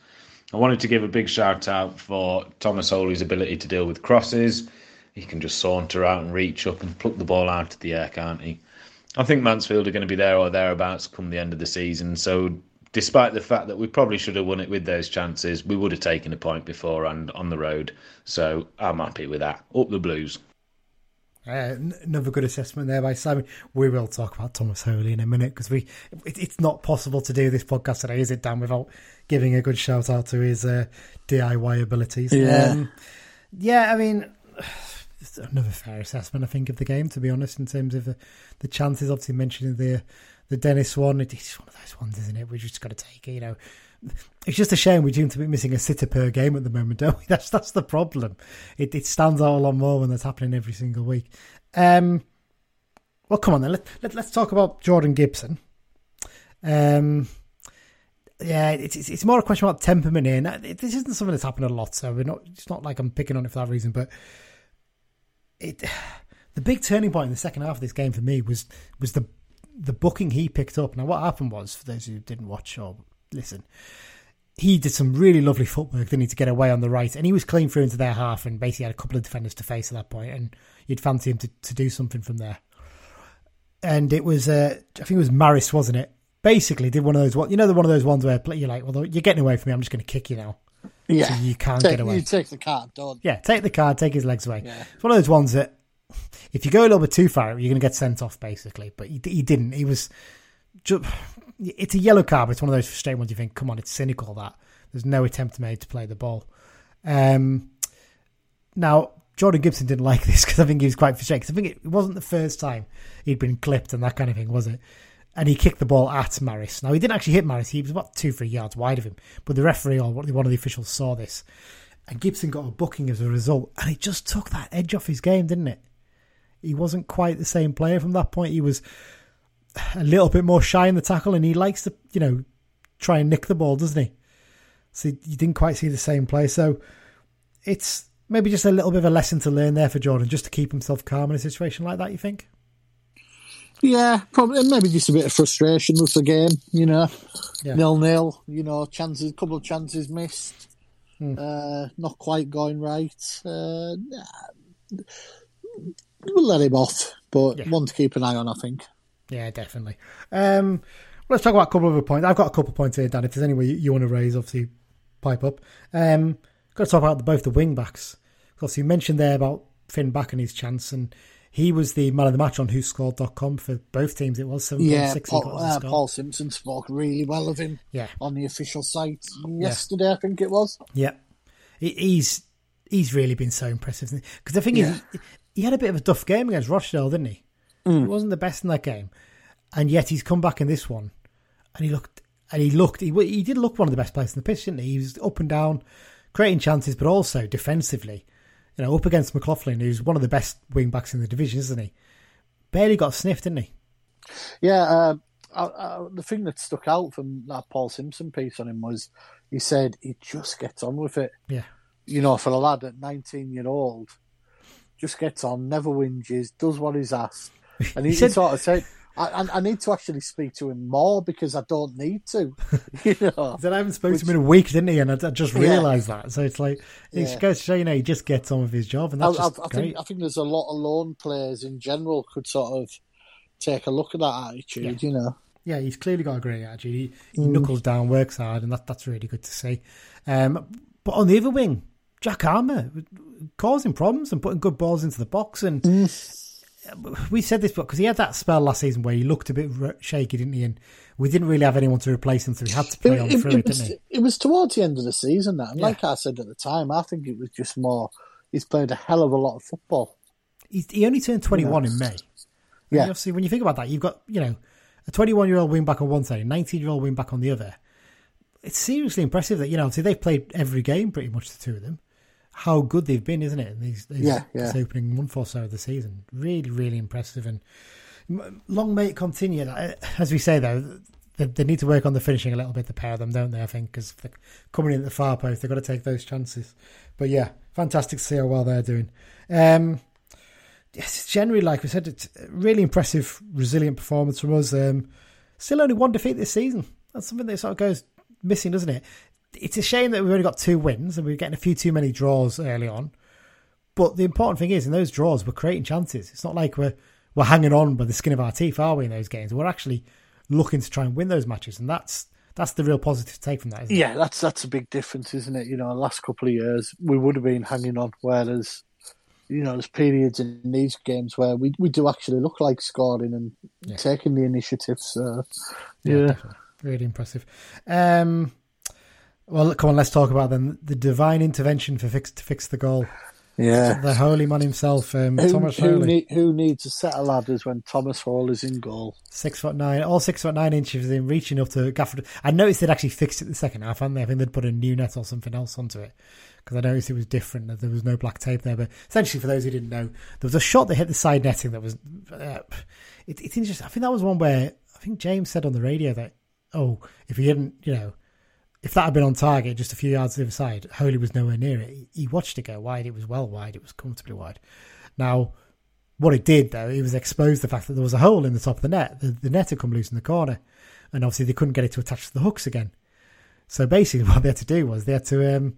Speaker 5: I wanted to give a big shout out for Thomas Holy's ability to deal with crosses. He can just saunter out and reach up and pluck the ball out of the air, can't he? I think Mansfield are going to be there or thereabouts come the end of the season. So, despite the fact that we probably should have won it with those chances, we would have taken a point before and on the road. So, I'm happy with that. Up the Blues.
Speaker 2: Uh, another good assessment there by Simon. We will talk about Thomas Holy in a minute because we it, it's not possible to do this podcast today, is it, Dan, without giving a good shout out to his uh, DIY abilities.
Speaker 3: Yeah.
Speaker 2: Um, yeah, I mean, another fair assessment, I think, of the game, to be honest, in terms of the, the chances. Obviously, mentioning the the Dennis one, it's one of those ones, isn't it? We just got to take it, you know. It's just a shame we seem to be missing a sitter per game at the moment, don't we? [laughs] That's that's the problem. It it stands out a lot more when that's happening every single week. Um, well, come on then. Let, let let's talk about Jordan Gibson. Um, yeah, it's, it's it's more a question about temperament here. Now, this isn't something that's happened a lot, so we're not. It's not like I'm picking on it for that reason, but it. [sighs] The big turning point in the second half of this game for me was was the the booking he picked up. Now, what happened was, for those who didn't watch or listen, he did some really lovely footwork, didn't he, to get away on the right, and he was clean through into their half, and basically had a couple of defenders to face at that point. point, and you'd fancy him to, to do something from there. And it was, uh, I think it was Maris, wasn't it? Basically, did one of those, you know, the one of those ones where you're like, well, you're getting away from me, I'm just going to kick you now.
Speaker 3: Yeah,
Speaker 2: so you can't
Speaker 3: take,
Speaker 2: get away.
Speaker 3: You take the card, don't.
Speaker 2: Yeah, take the card, take his legs away.
Speaker 3: Yeah.
Speaker 2: It's one of those ones that if you go a little bit too far, you're going to get sent off, basically. But he, he didn't. He was. Just, it's a yellow card, but it's one of those frustrating ones you think, come on, it's cynical that there's no attempt made to play the ball. Um, now, Jordan Gibson didn't like [laughs] this because I think he was quite frustrated. I think it wasn't the first time he'd been clipped and that kind of thing, was it? And he kicked the ball at Maris. Now, he didn't actually hit Maris. He was about two, three yards wide of him. But the referee or one of the officials saw this. And Gibson got a booking as a result. And it just took that edge off his game, didn't it? He wasn't quite the same player from that point. He was a little bit more shy in the tackle, and he likes to, you know, try and nick the ball, doesn't he? So you didn't quite see the same play. So it's maybe just a little bit of a lesson to learn there for Jordan, just to keep himself calm in a situation like that. You think?
Speaker 3: Yeah, probably maybe just a bit of frustration with the game. You know,
Speaker 2: Yeah.
Speaker 3: nil nil. You know, chances, couple of chances missed.
Speaker 2: Hmm.
Speaker 3: Uh, not quite going right. Uh, nah, we'll let him off, but
Speaker 2: Yeah.
Speaker 3: one to keep an eye on, I think.
Speaker 2: Yeah, definitely. Um, let's talk about a couple of other points. I've got a couple of points here, Dan. If there's any way you, you want to raise, obviously, pipe up. Um, got to talk about both the wing backs. Obviously, you mentioned there about Fin Back and his chance, and he was the man of the match on WhoScored.com for both teams. It was seven point
Speaker 3: Yeah. Paul, uh, Paul Simpson spoke really well of him
Speaker 2: Yeah,
Speaker 3: on the official site yesterday, I think it was.
Speaker 2: yeah. He's he's really been so impressive. Because the thing is, he, he had a bit of a tough game against Rochdale, didn't he? He wasn't the best in that game, and yet he's come back in this one, and he looked and he looked he, he did look one of the best players in the pitch, didn't he? He was up and down, creating chances, but also defensively. You know, up against McLaughlin, who's one of the best wing backs in the division, isn't he? Barely got sniffed, didn't he?
Speaker 3: Yeah, uh, I, I, the thing that stuck out from that Paul Simpson piece on him was he said he just gets on with it.
Speaker 2: Yeah,
Speaker 3: You know, for a lad at 19 year old, just gets on, never whinges, does what he's asked. [laughs] And he,
Speaker 2: He said-
Speaker 3: sort of said, I, I, I need to actually speak to him more because I don't need to. [laughs] you know,
Speaker 2: He said I haven't spoken to him in a week, didn't he? And I, I just
Speaker 3: Yeah.
Speaker 2: realised that. So it's like it
Speaker 3: Yeah.
Speaker 2: goes to show, you know, he just gets on with his job, and
Speaker 3: I,
Speaker 2: that's
Speaker 3: I,
Speaker 2: just
Speaker 3: I
Speaker 2: great.
Speaker 3: think I think there's a lot of lone players in general could sort of take a look at that attitude. You know,
Speaker 2: Yeah, he's clearly got a great attitude. He, he knuckles down, works hard, and that, that's really good to see. Um, but on the other wing, Jack Armer causing problems and putting good balls into the box. And we said this because he had that spell last season where he looked a bit shaky, didn't he? And we didn't really have anyone to replace him, so he had to play on through it,
Speaker 3: was,
Speaker 2: didn't he?
Speaker 3: it was towards the end of the season that, and
Speaker 2: Yeah.
Speaker 3: like I said at the time, I think it was just more. He's played a hell of a lot of football.
Speaker 2: He's, he only turned 21 in May. And
Speaker 3: Yeah.
Speaker 2: Obviously, when you think about that, you've got, you know, a 21 year old wing back on one side, a 19 year old wing back on the other. It's seriously impressive that, you know, obviously they've played every game pretty much, the two of them. How good they've been, isn't it? These, these
Speaker 3: Yeah, yeah.
Speaker 2: this opening month or so of the season. Really, really impressive. And long may it continue. Uh, As we say, though, they, they need to work on the finishing a little bit, the pair of them, don't they? I think, because coming in at the far post, they've got to take those chances. But yeah, fantastic to see how well they're doing. Um, yes, it's generally, like we said, it's a really impressive, resilient performance from us. Um, still only one defeat this season. That's something that sort of goes missing, doesn't it? It's a shame that we've only got two wins and we're getting a few too many draws early on. But the important thing is, in those draws, we're creating chances. It's not like we're we're hanging on by the skin of our teeth, are we? In those games, we're actually looking to try and win those matches, and that's that's the real positive to take from that. Isn't it?
Speaker 3: Yeah, that's that's a big difference, isn't it? You know, the last couple of years we would have been hanging on, whereas you know, there's periods in these games where we, we do actually look like scoring and
Speaker 2: Yeah.
Speaker 3: taking the initiative. So,
Speaker 2: Yeah,
Speaker 3: yeah.
Speaker 2: really impressive. Um, well, come on, let's talk about then the divine intervention for fix to fix the goal.
Speaker 3: Yeah.
Speaker 2: The holy man himself, um,
Speaker 3: Who,
Speaker 2: Tomas
Speaker 3: who,
Speaker 2: Holy,
Speaker 3: need, who needs a set of ladders when Tomas Hall is in goal?
Speaker 2: six foot nine, all six foot nine inches in, reaching up to Gafford. I noticed they'd actually fixed it the second half, hadn't they? I think they'd put a new net or something else onto it because I noticed it was different. that There was no black tape there, but essentially, for those who didn't know, there was a shot that hit the side netting that was. Uh, it, it's interesting. I think that was one where I think James said on the radio that, oh, if he hadn't, you know, if that had been on target just a few yards to the other side, Holy was nowhere near it. He, he watched it go wide. It was well wide. It was comfortably wide. Now, what it did though, it was exposed the fact that there was a hole in the top of the net. The, the net had come loose in the corner, and obviously they couldn't get it to attach to the hooks again. So basically, [laughs] what they had to do was they had to um,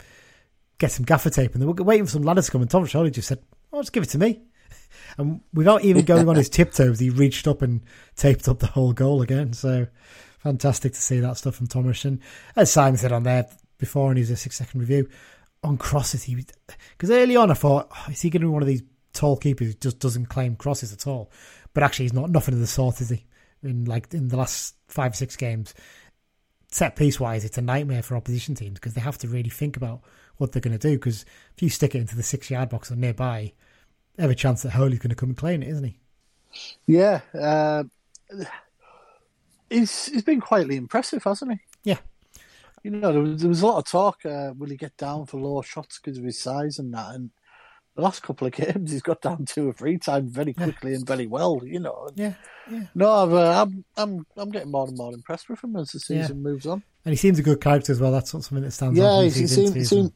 Speaker 2: get some gaffer tape, and they were waiting for some ladders to come. And Tomas Holy just said, "Oh, just give it to me." [laughs] And without even going on his tiptoes, he reached up and taped up the whole goal again. So fantastic to see that stuff from Tomas. And as Simon said on there before in his six second review, on crosses, he because early on I thought, oh, is he going to be one of these tall keepers who just doesn't claim crosses at all? But actually, he's not nothing of the sort, is he? In like in the last five six games, set piece wise, it's a nightmare for opposition teams because they have to really think about what they're going to do. Because if you stick it into the six yard box or nearby, every chance that Holy's going to come and claim it, isn't he?
Speaker 3: Yeah. Uh, he's, he's been quietly impressive, hasn't he?
Speaker 2: Yeah.
Speaker 3: You know, there was, there was a lot of talk. Uh, will he get down for low shots because of his size and that? And the last couple of [laughs] games, he's got down two or three times very quickly and very well. You know.
Speaker 2: Yeah, yeah.
Speaker 3: No, I've, uh, I'm I'm I'm getting more and more impressed with him as the season moves on.
Speaker 2: And he seems a good character as well. That's not something that stands out.
Speaker 3: Yeah, he seems he seems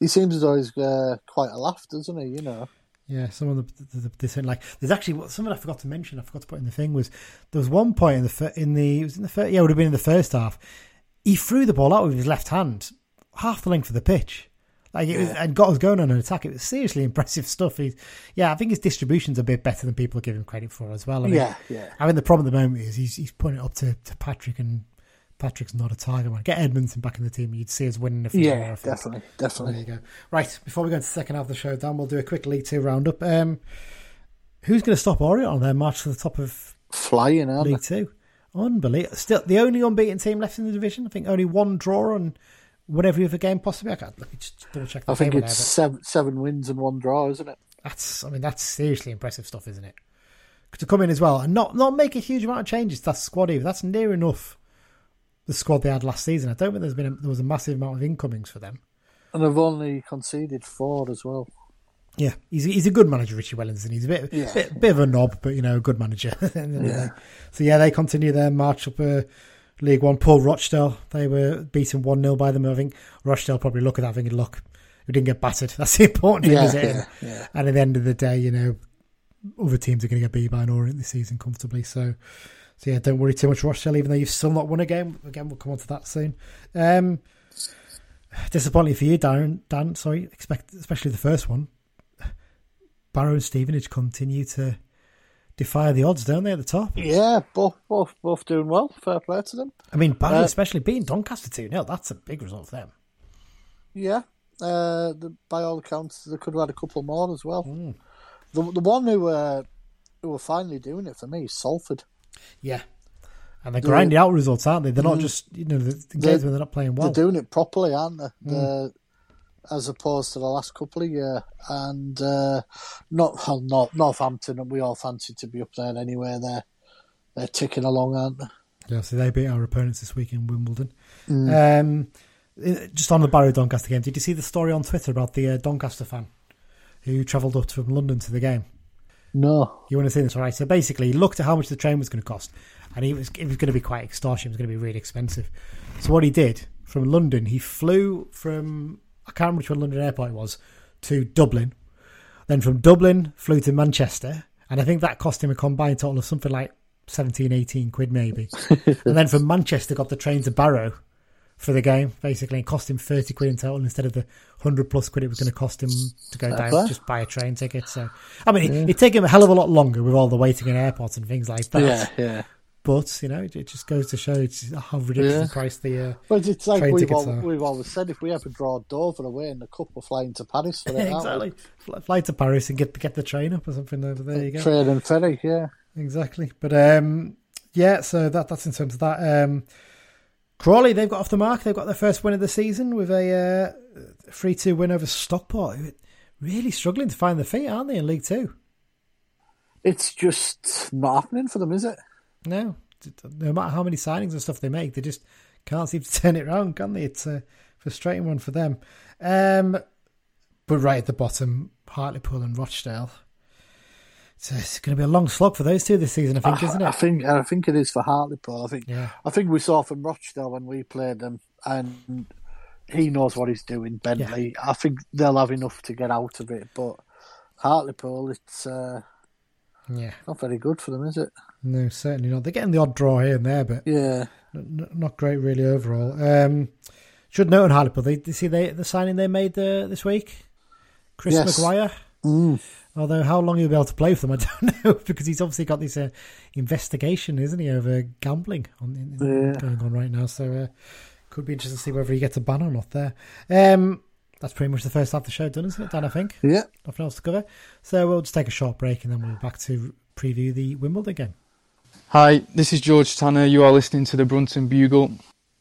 Speaker 3: he seems as though he's uh, quite a laugh, doesn't he? You know.
Speaker 2: Yeah, some of the, the, the, the like. There's actually something I forgot to mention. I forgot to put in the thing was there was one point in the in the it was in the first, yeah it would have been in the first half. He threw the ball out with his left hand, half the length of the pitch, like it was, and got us going on an attack. It was seriously [laughs] impressive stuff. He's, yeah, I think his distribution's a bit better than people give him credit for as well. I mean,
Speaker 3: Yeah, yeah.
Speaker 2: I mean the problem at the moment is he's he's putting it up to, to Patrick and Patrick's not a target man. Get Edmondson back in the team, you'd see us winning a few more.
Speaker 3: Yeah,
Speaker 2: think.
Speaker 3: definitely,
Speaker 2: There
Speaker 3: definitely.
Speaker 2: you go. Right, before we go into the second half of the show, Dan, we'll do a quick League Two roundup. Um, who's going to stop Orient on their march to the top of
Speaker 3: Flying, aren't
Speaker 2: League? Two? Unbelievable. Still, the only unbeaten team left in the division. I think only one draw on whatever other game possibly. I can't let me just double check. The
Speaker 3: I think it's
Speaker 2: now,
Speaker 3: seven seven wins and one draw, isn't it?
Speaker 2: that's. I mean, that's seriously impressive stuff, isn't it? To come in as well and not not make a huge amount of changes to that squad either. That's near enough the squad they had last season. I don't think there's been a, there was a massive amount of incomings for them.
Speaker 3: And they've only conceded four as well.
Speaker 2: Yeah, he's he's a good manager, Richie Wellens. He's a bit
Speaker 3: Yeah.
Speaker 2: bit, bit of a knob, but you know, a good manager. [laughs] at the end of the day. So yeah, they continue their march up uh, League One. Paul Rochdale, they were beaten one 0 by them. I think Rochdale probably look at that thinking, look, we didn't get battered. [laughs] That's the important thing,
Speaker 3: Yeah,
Speaker 2: is it?
Speaker 3: yeah, yeah.
Speaker 2: And at the end of the day, you know, other teams are going to get beat by an Orient this season comfortably. So, so yeah, don't worry too much, Rochdale. Even though you've still not won a game, again, we'll come on to that soon. Um, disappointing for you, Darren. Dan, sorry, expect especially the first one. Barrow and Stevenage continue to defy the odds, don't they, at the top?
Speaker 3: Yeah, both both both doing well. Fair play to them.
Speaker 2: I mean, Barrow
Speaker 3: Uh,
Speaker 2: especially beating Doncaster 2 0, that's a big result for them.
Speaker 3: Yeah, uh, the, by all accounts, they could have had a couple more as well. The the one who uh, who were finally doing it for me is Salford.
Speaker 2: Yeah. And they're grinding out results, aren't they? They're not just, you know, the, the games where they're not playing well.
Speaker 3: They're doing it properly, aren't they? The- as opposed to the last couple of years, and uh, not well, not Northampton, and we all fancy to be up there anyway. They're they're ticking along, aren't they?
Speaker 2: Yeah, so they beat our opponents this week in Wimbledon. Um, uh, just on the Barrow Doncaster game, did you see the story on Twitter about the uh, Doncaster fan who travelled up from London to the game?
Speaker 3: No,
Speaker 2: You want to see this, all right? So basically, he looked at how much the train was going to cost, and he was it was going to be quite extortion. It was going to be really expensive. So what he did from London, he flew from I can't remember which one London airport it was to Dublin. Then from Dublin, flew to Manchester, and I think that cost him a combined total of something like 17, 18 quid maybe. [laughs] and then from Manchester, got the train to Barrow for the game, basically, and cost him 30 quid in total instead of the 100 plus quid it was going to cost him to go down,
Speaker 3: play.
Speaker 2: just buy a train ticket. So, I mean, it, it'd take him a hell of a lot longer with all the waiting in airports and things like that.
Speaker 3: yeah, yeah.
Speaker 2: but you know, it just goes to show it's how ridiculous
Speaker 3: Yeah.
Speaker 2: price the. Uh,
Speaker 3: But it's like
Speaker 2: Train
Speaker 3: we've,
Speaker 2: tickets are.
Speaker 3: we've always said, if we ever draw Dover away in the cup, we're flying to Paris for [laughs] it. aren't
Speaker 2: exactly. Fly, fly to Paris and get get the train up or something over there. You go.
Speaker 3: Train and ferry, yeah.
Speaker 2: Exactly. But um, yeah, so that that's in terms of that. Um, Crawley, they've got off the mark. They've got their first win of the season with a three two win over Stockport. who are Really struggling to find their feet, aren't they, in League Two?
Speaker 3: It's just not happening for them, is it?
Speaker 2: No, no matter how many signings and stuff they make, they just can't seem to [laughs] turn it around, can they? It's a frustrating one for them. Um, but right at the bottom, Hartlepool and Rochdale. It's, it's going to be a long slog for those two this season, I think, isn't it?
Speaker 3: I think I think it is for Hartlepool. I think
Speaker 2: Yeah.
Speaker 3: I think we saw from Rochdale when we played them, and he knows what he's doing. Bentley. I think they'll have enough to get out of it, but Hartlepool, it's uh,
Speaker 2: Yeah.
Speaker 3: not very good for them, is it?
Speaker 2: No, certainly not. They're getting the odd draw here and there, but
Speaker 3: Yeah.
Speaker 2: n- not great really overall. Um, should note on Hartlepool, they, they see they, the signing they made uh, this week, Chris
Speaker 3: Yes.
Speaker 2: Maguire.
Speaker 3: Mm.
Speaker 2: Although how long he'll be able to play for them, I [laughs] don't know, because he's obviously got this uh, investigation, isn't he, over gambling on, in,
Speaker 3: Yeah.
Speaker 2: going on right now. So uh, could be interesting to see whether he gets a ban or not there. Um, that's pretty much the first half of the show done, isn't it, Dan? I think
Speaker 3: Yeah.
Speaker 2: nothing else to cover. So we'll just take a short break and then we'll be back to preview the Wimbledon game.
Speaker 6: Hi, this is George Tanner. You are listening to the Brunton Bugle.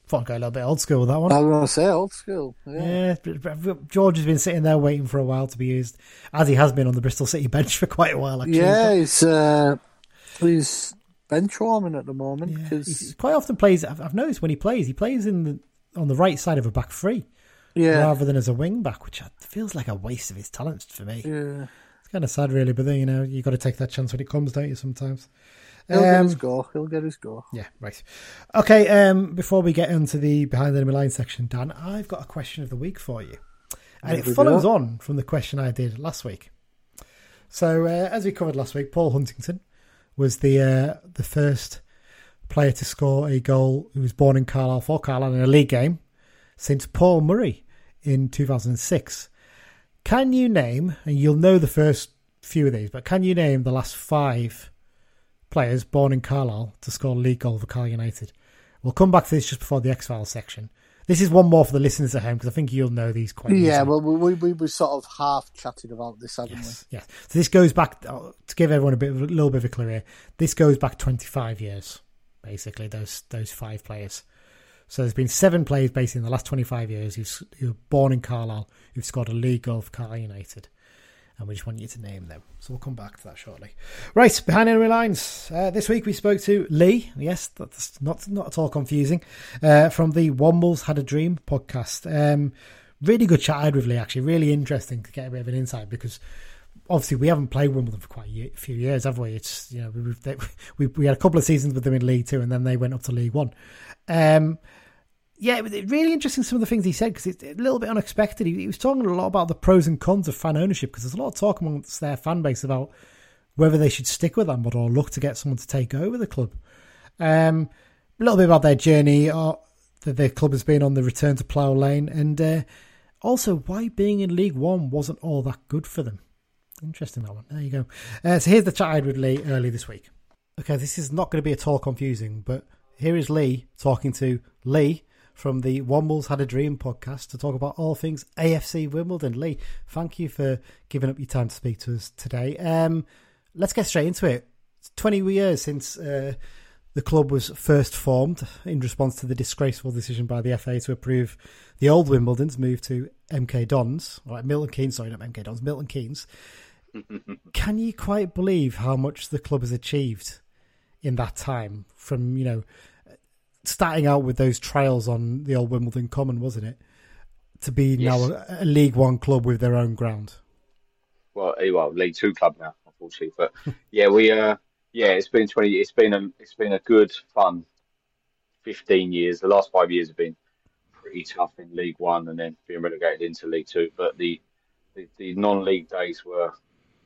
Speaker 2: Go a little bit old school with that one.
Speaker 3: I was going to say old school. Yeah.
Speaker 2: Yeah, George has been sitting there waiting for a while to be used, as he has been on the Bristol City bench for quite a while. Actually,
Speaker 3: Yeah, he's uh, he's bench warming at the moment
Speaker 2: Yeah,
Speaker 3: because
Speaker 2: he quite often plays. I've, I've noticed when he plays, he plays in the on the right side of a back three
Speaker 3: yeah,
Speaker 2: rather than as a wing back, which feels like a waste of his talents for me.
Speaker 3: yeah,
Speaker 2: It's kind of sad, really, but then you know you've got to take that chance when it comes, don't you? Sometimes.
Speaker 3: He'll get
Speaker 2: Um,
Speaker 3: his go. He'll get his go.
Speaker 2: Yeah, right. Okay, um, before we get into the behind the enemy line section, Dan, I've got a question of the week for you. And it follows on from the question I did last week. So, uh, as we covered last week, Paul Huntington was the uh, the first player to score a goal who was born in Carlisle for Carlisle in a league game since Paul Murray in 2006. Can you name, and you'll know the first few of these, but can you name the last five players born in Carlisle to score a league goal for Carlisle United? We'll come back to this just before the X Files section. This is one more for the listeners at home because I think you'll know these quite
Speaker 3: Yeah,
Speaker 2: easily.
Speaker 3: well, we, we we sort of half chatted about this, haven't
Speaker 2: Yes, yes. So this goes back uh, to give everyone a bit, of, a little bit of a clue here. This goes back 25 years, basically. Those those five players. So there's been seven players basically in the last 25 years who's, who were born in Carlisle who've scored a league goal for Carlisle United, and we just want you to name them. So we'll come back to that shortly. Right, behind enemy lines. Uh, this week we spoke to Lee. Yes, that's not not at all confusing. Uh, from the Wombles Had a Dream podcast. Um, really good chat I had with Lee. Actually, really interesting to get a bit of an insight because obviously we haven't played Wimbledon for quite a ye- few years, have we? It's you know we they, [laughs] we we had a couple of seasons with them in League Two, and then they went up to League One. Um, yeah, it was really interesting some of the things he said because it's a little bit unexpected. He, he was talking a lot about the pros and cons of fan ownership because there's a lot of talk amongst their fan base about whether they should stick with that model or look to get someone to take over the club. Um, a little bit about their journey or that their club has been on the return to plough lane, and uh, also why being in League One wasn't all that good for them. Interesting that one. There you go. Uh, so here's the chat I had with Lee earlier this week. Okay, this is not going to be at all confusing, but here is Lee talking to Lee from the Wombles Had a Dream podcast to talk about all things AFC Wimbledon. Lee, thank you for giving up your time to speak to us today. Um, let's get straight into it. It's 20 years since uh, the club was first formed in response to the disgraceful decision by the FA to approve the old Wimbledon's move to MK Dons, or Milton Keynes, sorry, not MK Dons, Milton Keynes. [laughs] Can you quite believe how much the club has achieved in that time from, you know, starting out with those trials on the old Wimbledon Common, wasn't it? To be
Speaker 7: Yes.
Speaker 2: now a, a League One club with their own ground.
Speaker 7: well, eh, well, League Two club now, unfortunately. But [laughs] yeah, we uh, yeah, it's been twenty. It's been a it's been a good fun fifteen years. The last five years have been pretty tough in League One, and then being relegated into League Two. But the the, the non-league days were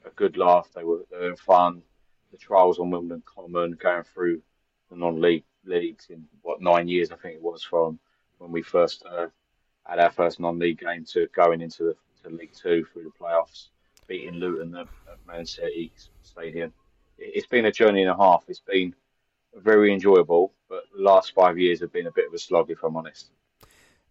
Speaker 7: a good laugh. They were they were fun. The trials on Wimbledon Common, going through the non-league leagues in what nine years I think it was from when we first uh, had our first non-league game to going into the to League Two through the playoffs beating Luton at, at Man City Stadium. It- It's been a journey and a half. It's been very enjoyable. But the last five years have been a bit of a slog, if I'm honest.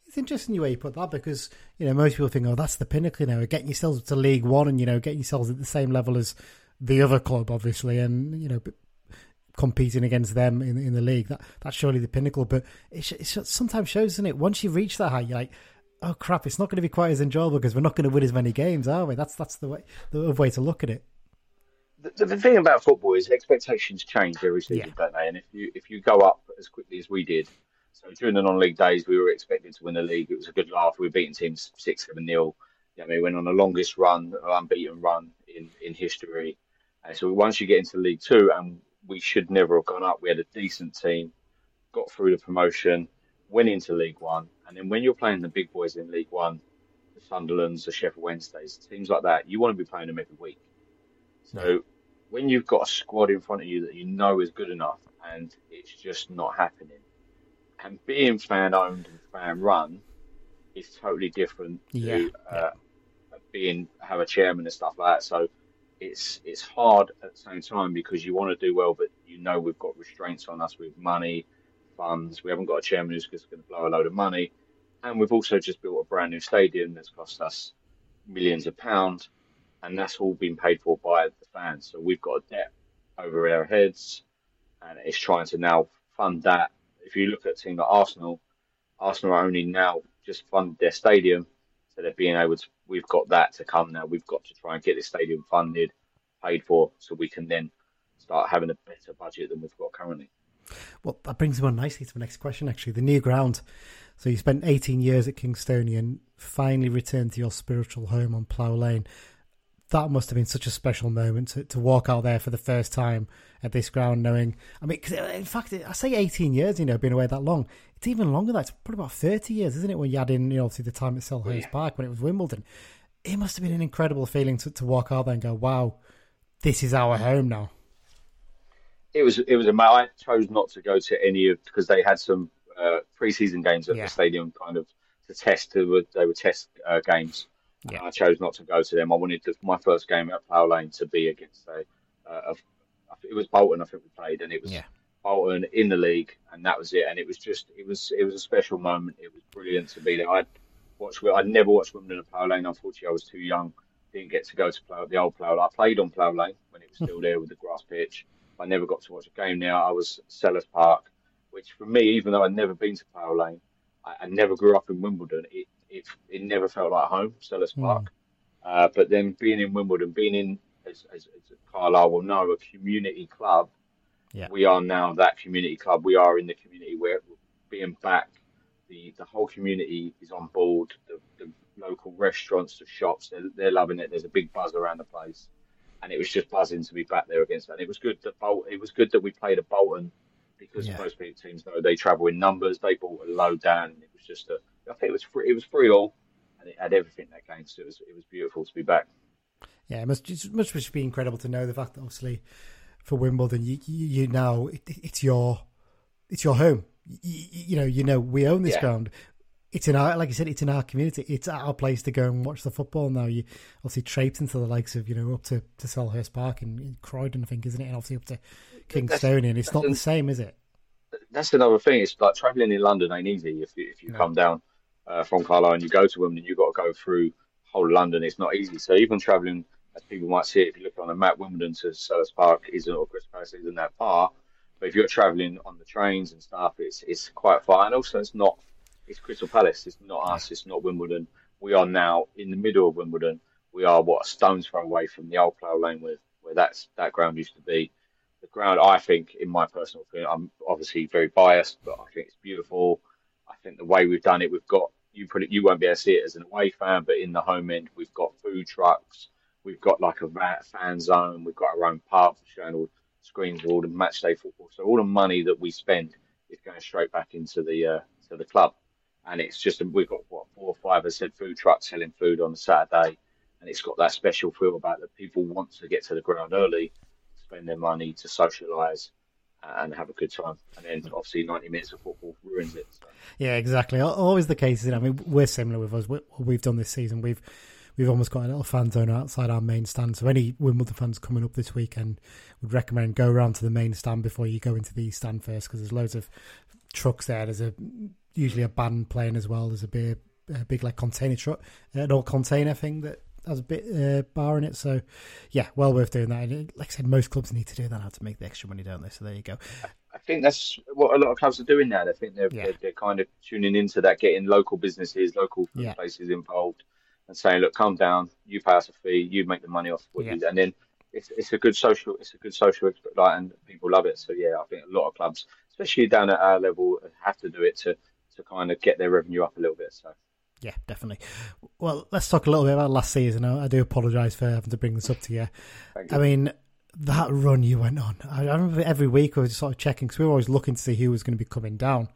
Speaker 2: It's interesting the way you put that because you know most people think, oh, that's the pinnacle you know, getting yourselves to League One and you know getting yourselves at the same level as the other club, obviously, and you know competing against them in in the league. That that's surely the pinnacle. But it, it sometimes shows, isn't it? Once you reach that height, you're like, oh crap, it's not going to be quite as enjoyable because we're not going to win as many games, are we? That's that's the way the way to look at it.
Speaker 7: The, the thing about football is expectations change every season, yeah. don't they? And if you if you go up as quickly as we did so during the non-league days, we were expected to win the league. It was a good laugh. We were beating teams six, seven nil. Mean, we went on the longest run, unbeaten run in in history. And so once you get into League Two, and we should never have gone up. We had a decent team, got through the promotion, went into League One, and then when you're playing the big boys in League One, the Sunderlands, the Sheffield Wednesdays, teams like that, you want to be playing them every week. So when you've got a squad in front of you that you know is good enough, and it's just not happening, and being fan owned and fan run is totally different
Speaker 2: yeah.
Speaker 7: to uh, being have a chairman and stuff like that. So it's it's hard at the same time because you want to do well, but you know we've got restraints on us with money, funds. We haven't got a chairman who's going to blow a load of money, and we've also just built a brand new stadium that's cost us millions of pounds, and that's all been paid for by the fans. So we've got a debt over our heads, and it's trying to now fund that if you look at a team like Arsenal, Arsenal are only now just funded their stadium, so they're being able to. We've got that to come now. We've got to try and get this stadium funded, paid for, so we can then start having a better budget than we've got currently.
Speaker 2: Well, that brings me on nicely to the next question. Actually, the new ground. So you spent 18 years at Kingstonian, finally returned to your spiritual home on Plough Lane that must have been such a special moment to, to walk out there for the first time at this ground, knowing. I mean, cause in fact, I say 18 years, you know, being away that long. It's even longer than that. It's probably about 30 years, isn't it? When you add in, you know, obviously the time at Selhurst yeah. Park when it was Wimbledon. It must have been an incredible feeling to, to walk out there and go, wow, this is our home now.
Speaker 7: It was, it was a, I chose not to go to any of, because they had some uh, pre-season games at yeah. the stadium kind of to test, they were, they were test uh, games yeah. I chose not to go to them. I wanted to, my first game at Plough Lane to be against a, uh, a, it was Bolton. I think we played, and it was yeah. Bolton in the league, and that was it. And it was just it was it was a special moment. It was brilliant to be there. I watched. I never watched Wimbledon at Plough Lane. Unfortunately, I was too young. Didn't get to go to Plough, the old Plough. Lane. I played on Plough Lane when it was still there with the grass pitch. I never got to watch a game there. I was Selhurst Park, which for me, even though I'd never been to Plough Lane, I, I never grew up in Wimbledon. It it, it never felt like home, Selhurst mm. Park. Uh, but then being in Wimbledon, being in, as, as, as Carlisle will know, a community club, yeah. we are now that community club. We are in the community where being back, the, the whole community is on board. The, the local restaurants, the shops, they're, they're loving it. There's a big buzz around the place. And it was just buzzing to be back there against that. And it was good that Bol- it was good that we played at Bolton because yeah. most teams know they travel in numbers. They brought a load down. It was just a I think it was free. It was free all, and it had everything that game. So it was it was beautiful to be back.
Speaker 2: Yeah, it must must just be incredible to know the fact that obviously for Wimbledon, you you, now it, it's your it's your home. You, you, know, you know, we own this yeah. ground. It's in our, like I said, it's in our community. It's our place to go and watch the football now. You obviously traipse into the likes of, you know, up to, to Selhurst Park and, Croydon, I think, isn't it? And obviously up to Kingstonian. It's not the same, is it?
Speaker 7: That's another thing. It's like travelling in London ain't easy if you, if you no. come down uh, from Carlisle and you go to Wimbledon, you've got to go through whole London. It's not easy. So even travelling, as people might see it, if you look on the map, Wimbledon to Selhurst Park isn't or Crystal Palace isn't that far. But if you're travelling on the trains and stuff, it's it's quite far. And also, it's not it's Crystal Palace. It's not us. It's not Wimbledon. We are now in the middle of Wimbledon. We are what a stone's throw away from the old Plough Lane where where that's that ground used to be. The ground, I think, in my personal opinion, I'm obviously very biased, but I think it's beautiful. Think the way we've done it, we've got you put it, you won't be able to see it as an away fan, but in the home end, we've got food trucks, we've got like a fan zone, we've got our own pub showing all screens of all the match day football. So all the money that we spend is going straight back into the uh, to the club, and it's just we've got what four or five, I said, food trucks selling food on a Saturday, and it's got that special feel about that people want to get to the ground early, spend their money to socialise and have a good time. And then obviously 90 minutes of football ruins it. So.
Speaker 2: Yeah, exactly. Always the case. I mean, we're similar with us. What we've done this season, we've we've almost got a little fan zone outside our main stand. So any Wimbledon fans coming up this weekend would recommend go around to the main stand before you go into the stand first because there's loads of trucks there. There's a usually a band playing as well. There's a big, a big like container truck, an old container thing that has a bit uh, bar in it. So yeah, well worth doing that. And like I said, most clubs need to do that now to make the extra money, don't they? So there you go.
Speaker 7: I think that's what a lot of clubs are doing now. I think they're,
Speaker 2: Yeah.
Speaker 7: they're, they're kind of tuning into that, getting local businesses, local
Speaker 2: Yeah.
Speaker 7: places involved, and saying, "Look, calm down. You pay us a fee. You make the money off what
Speaker 2: Yeah.
Speaker 7: you." And then it's it's a good social, it's a good social, like, and people love it. So yeah, I think a lot of clubs, especially down at our level, have to do it to to kind of get their revenue up a little bit. So.
Speaker 2: Yeah, definitely. Well, let's talk a little bit about last season. I I do apologise for having to bring this up to you.
Speaker 7: Thank
Speaker 2: I mean, that run you went on. I, I remember every week we were just sort of checking because we were always looking to see who was going to be coming down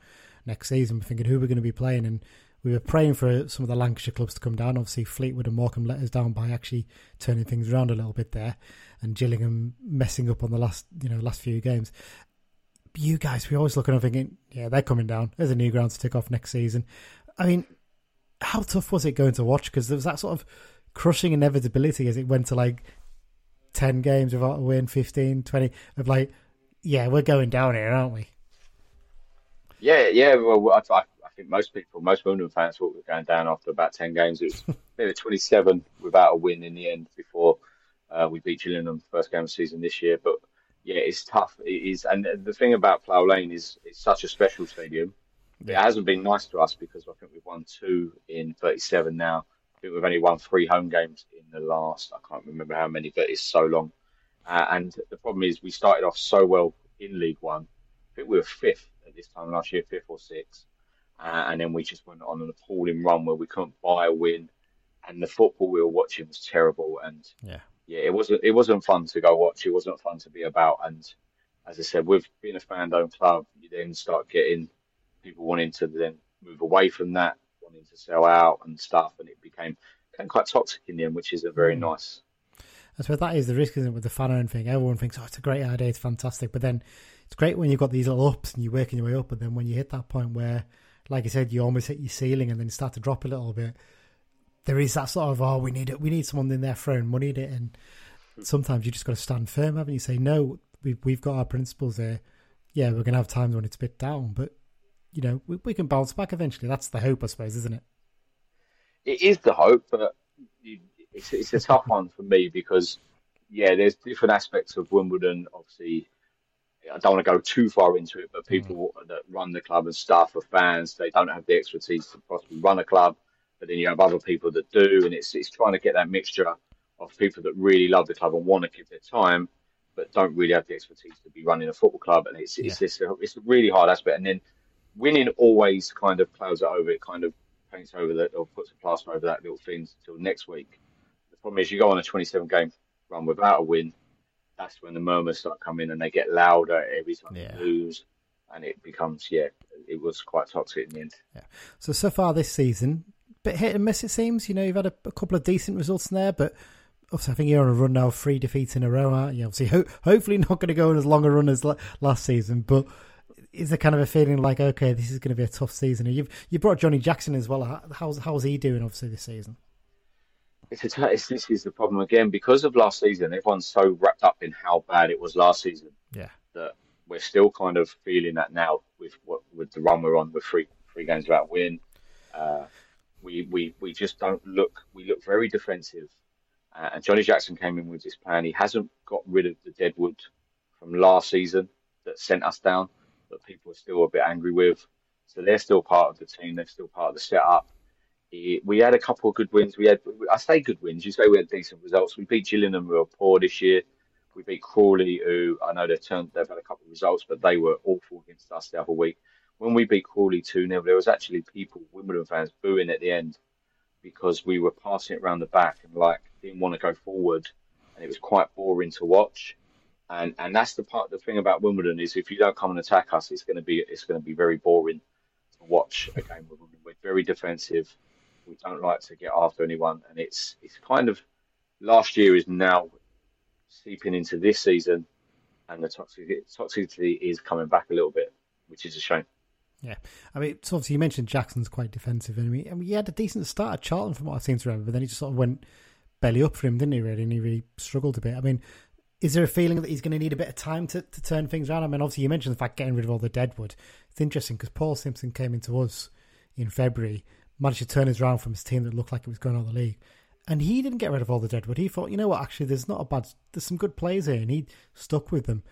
Speaker 2: next season. We're thinking who we're going to be playing, and we were praying for some of the Lancashire clubs to come down. Obviously, Fleetwood and Morecambe let us down by actually turning things around a little bit there, and Gillingham messing up on the last you know last few games. You guys, we always looking and thinking, yeah, they're coming down. There's a new ground to tick off next season. I mean, how tough was it going to watch? Because there was that sort of crushing inevitability as it went to like 10 games without a win, 15, 20, of like, yeah, we're going down here, aren't we?
Speaker 7: Yeah, yeah. Well, I, I think most people, most Wimbledon fans, thought we were going down after about ten games. It was [laughs] maybe 27 without a win in the end before uh, we beat Gillingham first game of the season this year. But yeah, it's tough. It is, and the thing about Plough Lane is it's such a special stadium. It hasn't been nice to us because I think we've won two in 37 now. I think we've only won three home games in the last. I can't remember how many, but it's so long. Uh, and the problem is we started off so well in League One. I think we were fifth at this time last year, fifth or sixth. Uh, and then we just went on an appalling run where we couldn't buy a win, and the football we were watching was terrible. And
Speaker 2: Yeah.
Speaker 7: yeah, it wasn't it wasn't fun to go watch. It wasn't fun to be about. And as I said, with being a fan-owned club, you then start getting people wanting to then move away from that, wanting to sell out and stuff, and it became became quite toxic in the end, which isn't very mm. nice.
Speaker 2: I suppose that is the risk, isn't it, with the fan owned thing? Everyone thinks, oh, it's a great idea, it's fantastic. But then it's great when you've got these little ups and you're working your way up. But then when you hit that point where, like I said, you almost hit your ceiling and then start to drop a little bit, there is that sort of, oh, we need it. We need someone in there throwing money at it. And hmm. sometimes you just got to stand firm, haven't you? Say, no, we've, we've got our principles here. Yeah, we're going to have times when it's a bit down, but, you know, we, we can bounce back eventually. That's the hope, I suppose, isn't it?
Speaker 7: it is the hope, but it's it's a tough one for me because yeah, there's different aspects of Wimbledon. Obviously, I don't want to go too far into it, but mm. people that run the club and staff are fans. They don't have the expertise to possibly run a club, but then you have other people that do, and it's it's trying to get that mixture of people that really love the club and want to give their time, but don't really have the expertise to be running a football club, and it's it's it's, a, it's a really hard aspect. And then winning always kind of clouds it over. It kind of paints over that or puts a plaster over that little thing until next week. The problem is you go on a 27 game run without a win. That's when the murmurs start coming and they get louder every time
Speaker 2: Yeah.
Speaker 7: you lose, and it becomes yeah, it was quite toxic in the end. Yeah.
Speaker 2: So so far this season, bit hit and miss it seems. You know, you've had a, a couple of decent results in there, but obviously I think you're on a run now, of three defeats in a row, aren't you? Obviously, ho- hopefully not going to go on as long a run as la- last season, but is there kind of a feeling like okay, this is going to be a tough season? You've you brought Johnny Jackson as well. How's how's he doing? Obviously this season.
Speaker 7: It's, a it's this is the problem again because of last season. Everyone's so wrapped up in how bad it was last season
Speaker 2: Yeah,
Speaker 7: that we're still kind of feeling that now with what with the run we're on with three three games without win. Uh, we we we just don't look. We look very defensive. Uh, and Johnny Jackson came in with this plan. He hasn't got rid of the deadwood from last season that sent us down, that people are still a bit angry with. So they're still part of the team. They're still part of the setup. We had a couple of good wins. We had, I say good wins. You say we had decent results. We beat Gillingham, who were poor this year. We beat Crawley, who I know they've turned, they've had a couple of results, but they were awful against us the other week. When we beat Crawley 2 0, there was actually people, Wimbledon fans, booing at the end because we were passing it around the back and like didn't want to go forward, and it was quite boring to watch. And and that's the part. The thing about Wimbledon is if you don't come and attack us, it's going to be it's going to be very boring to watch a game with Wimbledon. We're very defensive. We don't like to get after anyone, and it's it's kind of last year is now seeping into this season, and the toxicity, toxicity is coming back a little bit, which is a shame.
Speaker 2: Yeah, I mean, so obviously you mentioned Jackson's quite defensive, and I mean, he had a decent start at Charlton from what I seem to remember, but then he just sort of went belly up for him, didn't he? Really, and he really struggled a bit. I mean, is there a feeling that he's going to need a bit of time to, to turn things around? I mean, obviously you mentioned the fact getting rid of all the deadwood. It's interesting because Paul Simpson came into us in February, managed to turn us around from his team that looked like it was going out of the league. And he didn't get rid of all the deadwood. He thought, you know what, actually, there's not a bad, there's some good players here, and he stuck with them.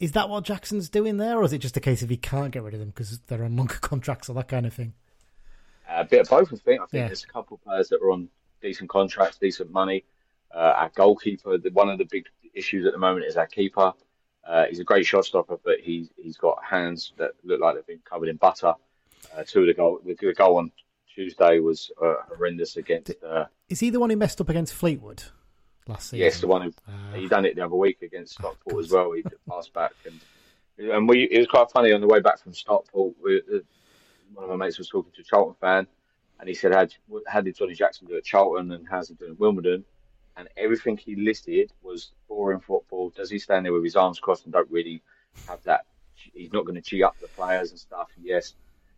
Speaker 2: Is that what Jackson's doing there, or is it just a case of he can't get rid of them because they're on longer [laughs] contracts or that kind of thing?
Speaker 7: A bit of both, I think. I think
Speaker 2: Yeah.
Speaker 7: there's a couple of players that are on decent contracts, decent money. Uh, our goalkeeper, the, one of the big issues at the moment is our keeper. Uh, he's a great shot stopper, but he's he's got hands that look like they've been covered in butter. Uh, two of the goal, the, the goal on Tuesday was uh, horrendous against. Uh,
Speaker 2: Is he the one who messed up against Fleetwood last season?
Speaker 7: yes, the one who
Speaker 2: Ah.
Speaker 7: he done it the other week against
Speaker 2: Oh,
Speaker 7: Stockport as well. He passed back and and we it was quite funny on the way back from Stockport. We, uh, one of my mates was talking to a Charlton fan, and he said, "How, how did Johnny Jackson do at Charlton, and how's he doing at Wimbledon?" And everything he listed was boring football. Does he stand there with his arms crossed and don't really have that? He's not going to cheat up the players and stuff. Yes,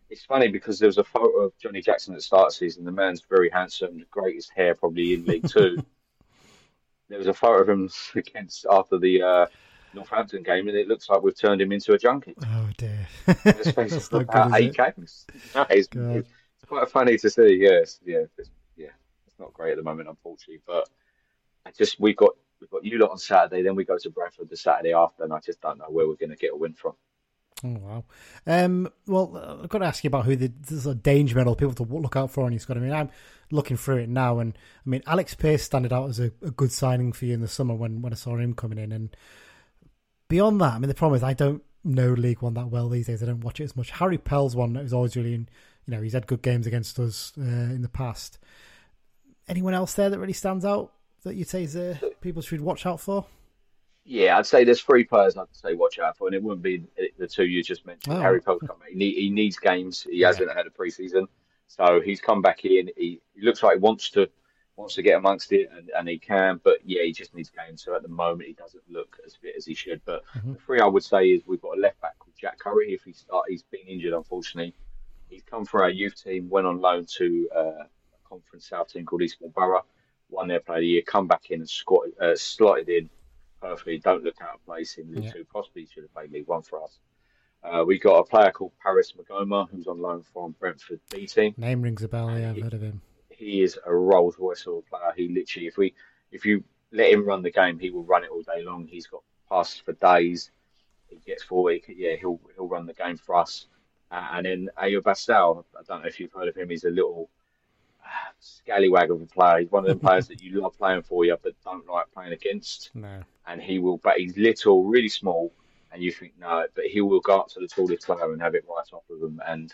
Speaker 7: it's funny because there was a photo of Johnny Jackson at the start of the season. The man's very handsome, the greatest hair probably in League Two. [laughs] there was a photo of him [laughs] against after the uh, Northampton game, and it looks like we've turned him into a junkie.
Speaker 2: Oh dear.
Speaker 7: In the space
Speaker 2: That's not good, is
Speaker 7: eight
Speaker 2: it?
Speaker 7: games. No, it's, it's quite funny to see. Yes, yeah, it's, yeah. It's not great at the moment, unfortunately, but just we've got we've got you lot on Saturday, then we go to Bradford the Saturday after, and I just don't know where we're going to get a win from.
Speaker 2: Oh wow. Um, well, I've got to ask you about who the, the sort of danger medal people to look out for on your squad. I mean, I'm looking through it now, and I mean, Alex Pearce standing out as a, a good signing for you in the summer when, when I saw him coming in. And beyond that, I mean, the problem is I don't know League One that well these days. I don't watch it as much. Harry Pell's one that was always really, you know, he's had good games against us uh, in the past. Anyone else there that really stands out that you'd say uh, people should watch out for?
Speaker 7: Yeah, I'd say there's three players I'd say watch out for, and it wouldn't be the two you just mentioned.
Speaker 2: Oh.
Speaker 7: Harry back. He, he needs games. He hasn't had a preseason, so he's come back in. He, he looks like he wants to wants to get amongst it, and, and he can. But yeah, he just needs games. So at the moment, he doesn't look as fit as he should. But
Speaker 2: Mm-hmm.
Speaker 7: the three I would say is we've got a left back called Jack Currie. If he start, he's been injured unfortunately. He's come for our youth team, went on loan to uh, a conference south team called Eastbourne Borough, won their player of the year, come back in and squatted, uh, slotted in perfectly. Don't look out of place in League
Speaker 2: Yeah.
Speaker 7: Two. Possibly should have played League One for us. Uh, we got a player called Paris Maghoma who's on loan from Brentford B team.
Speaker 2: Name rings a bell. Yeah, I've heard of him.
Speaker 7: He is a Rolls Royce sort of player. He literally, if we, if you let him run the game, he will run it all day long. He's got passes for days. He gets forward. He, yeah, he'll he'll run the game for us. Uh, and then Ayoub Assal, I don't know if you've heard of him. He's a little scallywag of a player. He's one of them players that you love playing for you, but don't like playing against
Speaker 2: No.
Speaker 7: and he will, but he's little, really small, and you think no, but he will go up to the tallest player and have it right off of him, and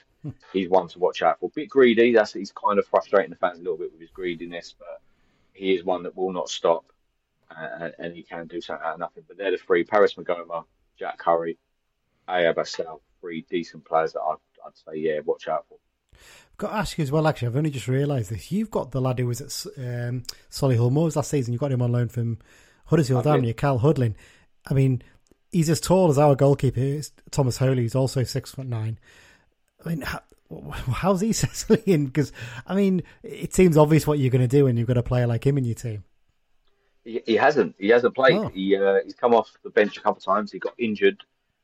Speaker 7: he's one to watch out for. Bit greedy, that's he's kind of frustrating the fans a little bit with his greediness, but he is one that will not stop, uh, and he can do something out of nothing. But they're the three: Paris Maghoma, Jack Currie, Ayoub Assal, three decent players that I'd, I'd say, yeah, watch out for.
Speaker 2: I've got to ask you as well. Actually, I've only just realised this. You've got the lad who was at um, Solihull Moors last season. You got him on loan from Huddersfield, haven't you? Kyle Hudlin. I mean, he's as tall as our goalkeeper, Tomas Holy. He's also six foot nine. I mean, how, [laughs] how's he [laughs] settling in? Because I mean, it seems obvious what you're going to do when you've got a player like him in your team.
Speaker 7: He, he hasn't. He hasn't played.
Speaker 2: Oh.
Speaker 7: He uh, he's come off the bench a couple of times. He got injured.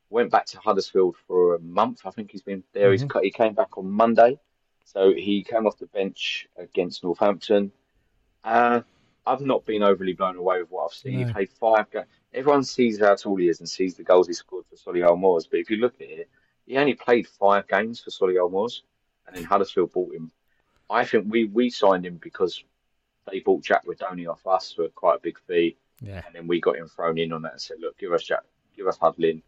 Speaker 7: Went back to Huddersfield for a month. I think he's been there. He's He's he came back on Monday, so he came off the bench against Northampton. Uh, I've not been overly blown away with what I've seen.
Speaker 2: No.
Speaker 7: He played five games. Everyone sees how tall he is and sees the goals he scored for Solihull Moors, but if you look at it, he only played five games for Solihull Moors, and then Huddersfield bought him. I think we we signed him because they bought Jack Rudoni off us for quite a big fee.
Speaker 2: Yeah.
Speaker 7: And then we got him thrown in on that and said, look, give us Jack, give us Hudlin.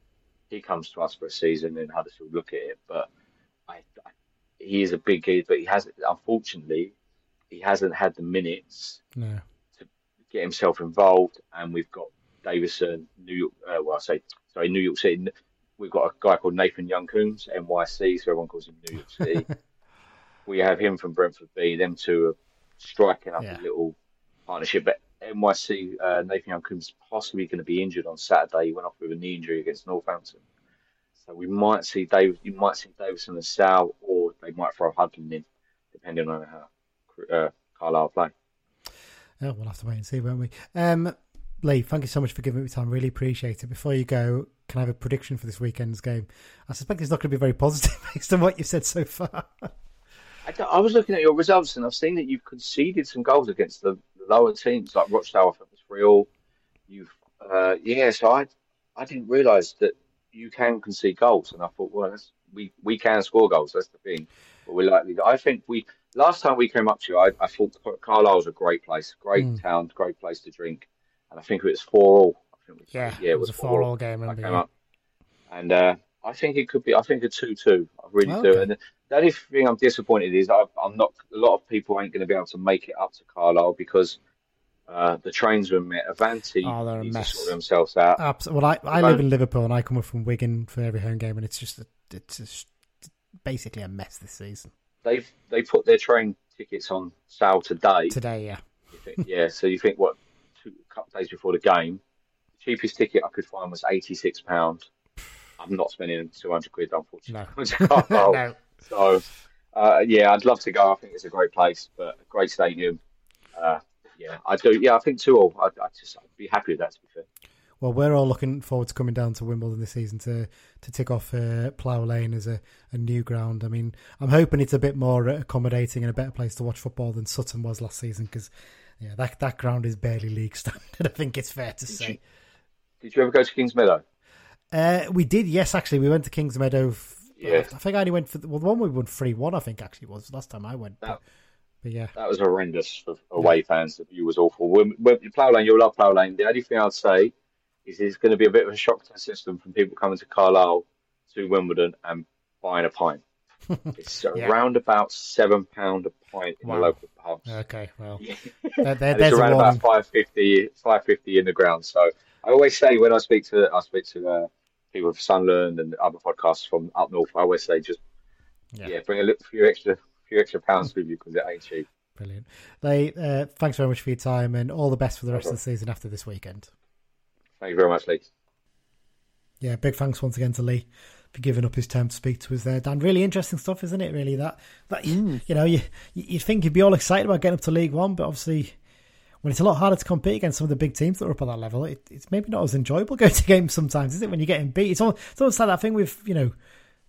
Speaker 7: He comes to us for a season and Huddersfield look at it. But I, I, he is a big kid, but he hasn't, unfortunately, he hasn't had the minutes
Speaker 2: No.
Speaker 7: to get himself involved. And we've got Davison, New York, uh, well, I say, sorry, New York City. We've got a guy called Nathan Young-Coombes, NYC, so everyone calls him New York [laughs] City. we have him from Brentford B. Them two are striking up
Speaker 2: Yeah.
Speaker 7: a little partnership. But NYC, uh, Nathan Young-Coombes possibly going to be injured on Saturday. He went off with a knee injury against Northampton. So we might see Dave. You might see Davison and Sal, or they might throw Hudlin in, depending on how uh, Carlisle play.
Speaker 2: Oh, we'll have to wait and see, won't we? Um, Lee, thank you so much for giving me time. Really appreciate it. Before you go, can I have a prediction for this weekend's game? I suspect it's not going to be very positive [laughs] based on what you've said so far.
Speaker 7: I, I, was looking at your results and I've seen that you've conceded some goals against the lower teams, like Rochdale. I think was three all. You've, uh, yeah. So I, I didn't realise that you can concede goals, and I thought, well, we we can score goals. That's the thing. But we're likely. I think we last time we came up to you, I, I thought Carlisle was a great place, great mm. town, great place to drink and I think it was four all.
Speaker 2: yeah, yeah, it was, a four all game. I came yeah. up,
Speaker 7: and uh, I think it could be. I think a two-two. I really okay. do. And the only thing I'm disappointed is I, am not. A lot of people ain't going to be able to make it up to Carlisle because. Uh, the trains were met. Avanti oh, they're a mess. sort themselves out.
Speaker 2: Absolutely. Well, I, I live in Liverpool and I come up from Wigan for every home game, and it's just a, it's just basically a mess this season.
Speaker 7: They've they put their train tickets on sale today.
Speaker 2: Today, yeah.
Speaker 7: Think, yeah. So you think what two, a couple of days before the game. The cheapest ticket I could find was eighty six pound. I'm not spending two hundred quid, unfortunately. No. [laughs] [laughs] no. So, uh, yeah, I'd love to go. I think it's a great place, but a great stadium. Uh, yeah, I do. Yeah, I think two all. I, I just I'd be happy with that. To be fair.
Speaker 2: Well, we're all looking forward to coming down to Wimbledon this season to to tick off uh, Plough Lane as a, a new ground. I mean, I'm hoping it's a bit more accommodating and a better place to watch football than Sutton was last season because yeah, that that ground is barely league standard. [laughs] I think it's fair to
Speaker 7: did
Speaker 2: say.
Speaker 7: You, did you ever go to Kings Meadow?
Speaker 2: Uh, we did, yes. Actually, we went to Kings Meadow. Yeah. I think I only went for the, well, the one we won three one. I think actually was last time I went. That, but, but yeah,
Speaker 7: that was horrendous for away yeah. fans. The view was awful. When, when Plough Lane, you'll love Plough Lane. The only thing I'd say is it's going to be a bit of a shock to the system from people coming to Carlisle to Wimbledon and buying a pint. [laughs] it's yeah. around about seven pound a pint in wow. the local pubs.
Speaker 2: Okay, well, [laughs]
Speaker 7: there, there, there's around about 550, 550 in the ground. So I always say when I speak to I speak to uh, people from Sunderland and other podcasts from up north, I always say just yeah, yeah bring a little, few extra few extra pounds with you because it ain't cheap.
Speaker 2: Brilliant. They, uh, thanks very much for your time and all the best for the rest of the season after this weekend.
Speaker 7: Thank you very much, Lee.
Speaker 2: Yeah, big thanks once again to Lee for giving up his time to speak to us there, Dan. Really interesting stuff, isn't it? Really, that that mm. you know, you you think you'd be all excited about getting up to League One, but obviously, when it's a lot harder to compete against some of the big teams that are up at that level, it, it's maybe not as enjoyable [laughs] going to games sometimes, is it? When you're getting beat, it's almost, it's almost like that thing with you know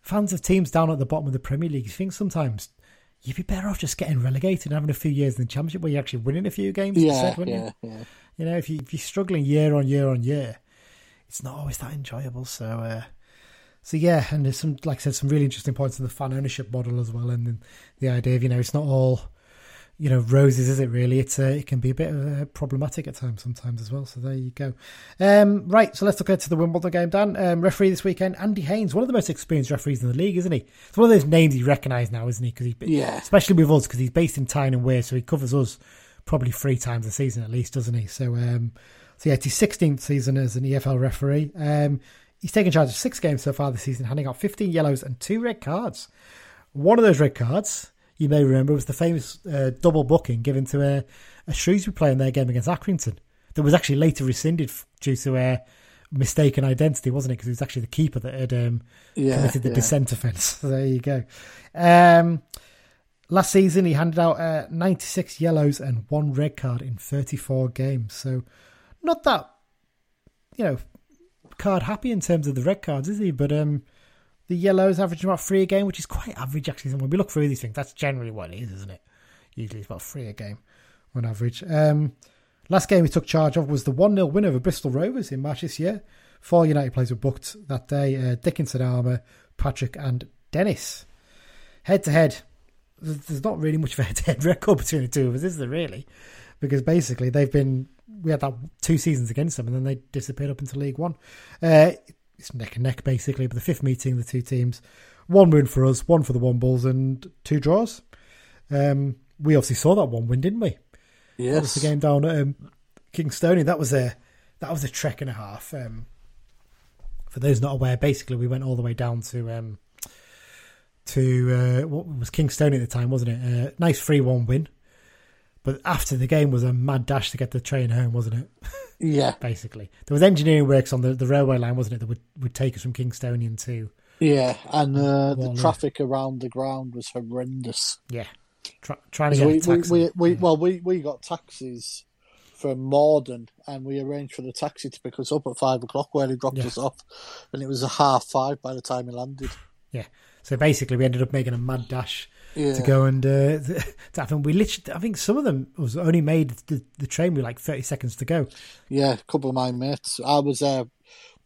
Speaker 2: fans of teams down at the bottom of the Premier League. You think sometimes you'd be better off just getting relegated and having a few years in the Championship where you're actually winning a few games.
Speaker 3: Yeah, said, yeah, you? yeah.
Speaker 2: You know, if you if you're struggling year on year on year, it's not always that enjoyable. So. Uh, so yeah, and there's some, like I said, some really interesting points in the fan ownership model as well, and the idea of you know it's not all you know roses, is it? Really, it's uh, it can be a bit uh, problematic at times sometimes as well. So there you go. Um, right, so let's look to the Wimbledon game. Dan, um, referee this weekend, Andy Haines, one of the most experienced referees in the league, isn't he? It's one of those names you recognise now, isn't he? Because he,
Speaker 3: yeah,
Speaker 2: especially with us, because he's based in Tyne and Wear, so he covers us probably three times a season at least, doesn't he? So, um, so yeah, it's his 16th season as an EFL referee. Um, He's taken charge of six games so far this season, handing out 15 yellows and two red cards. One of those red cards, you may remember, it was the famous uh, double booking given to a, a, Shrewsbury player in their game against Accrington that was actually later rescinded due to a mistaken identity, wasn't it? Because it was actually the keeper that had um, yeah, committed the yeah. dissent offence. [laughs] So there you go. Um, last season, he handed out uh, 96 yellows and one red card in 34 games. So not that, you know, card happy in terms of the red cards, is he? But um, the yellows averaging about three a game, which is quite average actually. When we look through these things, that's generally what it is, isn't it? Usually it's about three a game on average. Um, last game he took charge of was the 1 0 win over Bristol Rovers in March this year. Four United players were booked that day uh, Dickenson, Armer, Patrick, and Dennis. Head to head, there's not really much of a head to head record between the two of us, is there really? Because basically they've been we had that two seasons against them, and then they disappeared up into League One. Uh, it's neck and neck basically. But the fifth meeting, the two teams, one win for us, one for the Wombles, and two draws. Um, we obviously saw that one win, didn't we?
Speaker 3: Yes.
Speaker 2: That was the game down at um, Kingstonian. That was a that was a trek and a half. Um, for those not aware, basically we went all the way down to um, to uh, what was Kingstonian at the time, wasn't it? Uh, nice three one win. But after the game was a mad dash to get the train home, wasn't it? [laughs]
Speaker 3: Yeah.
Speaker 2: Basically. There was engineering works on the, the railway line, wasn't it, that would, would take us from Kingstonian to
Speaker 3: Yeah, and uh, the
Speaker 2: yeah.
Speaker 3: traffic around the ground was horrendous.
Speaker 2: Yeah, Try, trying to get
Speaker 3: we, we,
Speaker 2: taxi.
Speaker 3: we, we, well, we, we got taxis from Morden, and we arranged for the taxi to pick us up at five o'clock where he dropped
Speaker 2: Yeah.
Speaker 3: us off, and it was a half five by the time he landed.
Speaker 2: Yeah. So basically, we ended up making a mad dash
Speaker 3: Yeah.
Speaker 2: to go and uh, [laughs] to. We literally, I think some of them was only made the, the train with like thirty seconds to go.
Speaker 3: Yeah, a couple of my mates. I was there.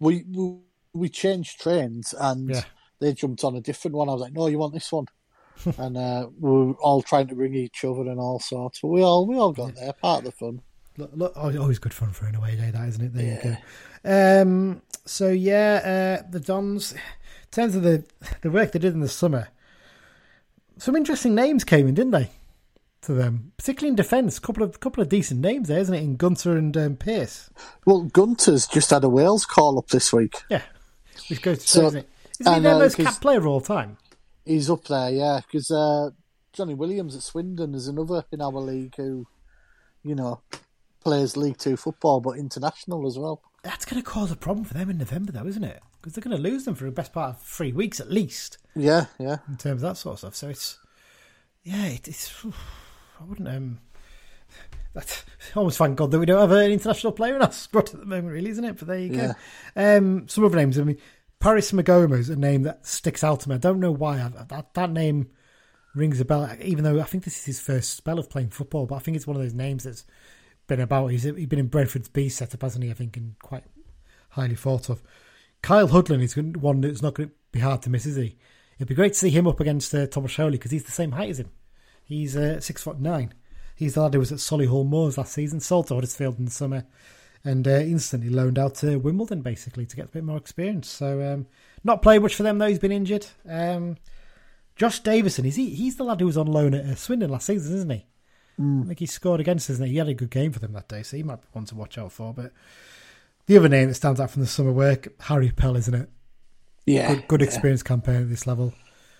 Speaker 3: we, we we changed trains, and
Speaker 2: Yeah.
Speaker 3: they jumped on a different one. I was like, "No, you want this one?" [laughs] and uh, we were all trying to ring each other and all sorts. But we all we all got there. Part of the fun.
Speaker 2: Look, look, always good fun for an away day, that isn't it? There you go. Um, so yeah, uh, the Dons. In terms of the the work they did in the summer, some interesting names came in, didn't they? To them, particularly in defence, couple of couple of decent names there, isn't it? In Gunter and um, Pearce.
Speaker 3: Well, Gunter's just had a Wales call up this week.
Speaker 2: Yeah, which goes to
Speaker 3: So-
Speaker 2: show, isn't it? Isn't he their
Speaker 3: uh,
Speaker 2: most capped player of all time?
Speaker 3: He's up there, yeah, because uh, Johnny Williams at Swindon is another in our league who, you know, plays League Two football but international as well.
Speaker 2: That's going to cause a problem for them in November, though, isn't it? Because they're going to lose them for the best part of three weeks at least.
Speaker 3: Yeah, yeah.
Speaker 2: in terms of that sort of stuff. So it's yeah, it, it's I wouldn't um. [laughs] That's almost thank God that we don't have an international player in our squad at the moment, really, isn't it? But there you go. Um, some other names. I mean, Paris Maghoma is a name that sticks out to me. I don't know why. I, that that name rings a bell. Even though I think this is his first spell of playing football, but I think it's one of those names that's been about. He's he's been in Brentford's B setup, hasn't he? I think and quite highly thought of. Kyle Hudlin is one that's not going to be hard to miss, is he? It'd be great to see him up against uh, Tomas Holy because he's the same height as him. He's uh, six foot nine. He's the lad who was at Solihull Moors last season, sold to Huddersfield in the summer, and uh, instantly loaned out to Wimbledon basically to get a bit more experience. So um, not played much for them though. He's been injured. Um, Josh Davison is he? He's the lad who was on loan at uh, Swindon last season, isn't he? I think he scored against us, isn't he? He had a good game for them that day, so he might be one to watch out for. But the other name that stands out from the summer work, Harry Pell, isn't it?
Speaker 3: Yeah.
Speaker 2: Good, good experience campaign at this level.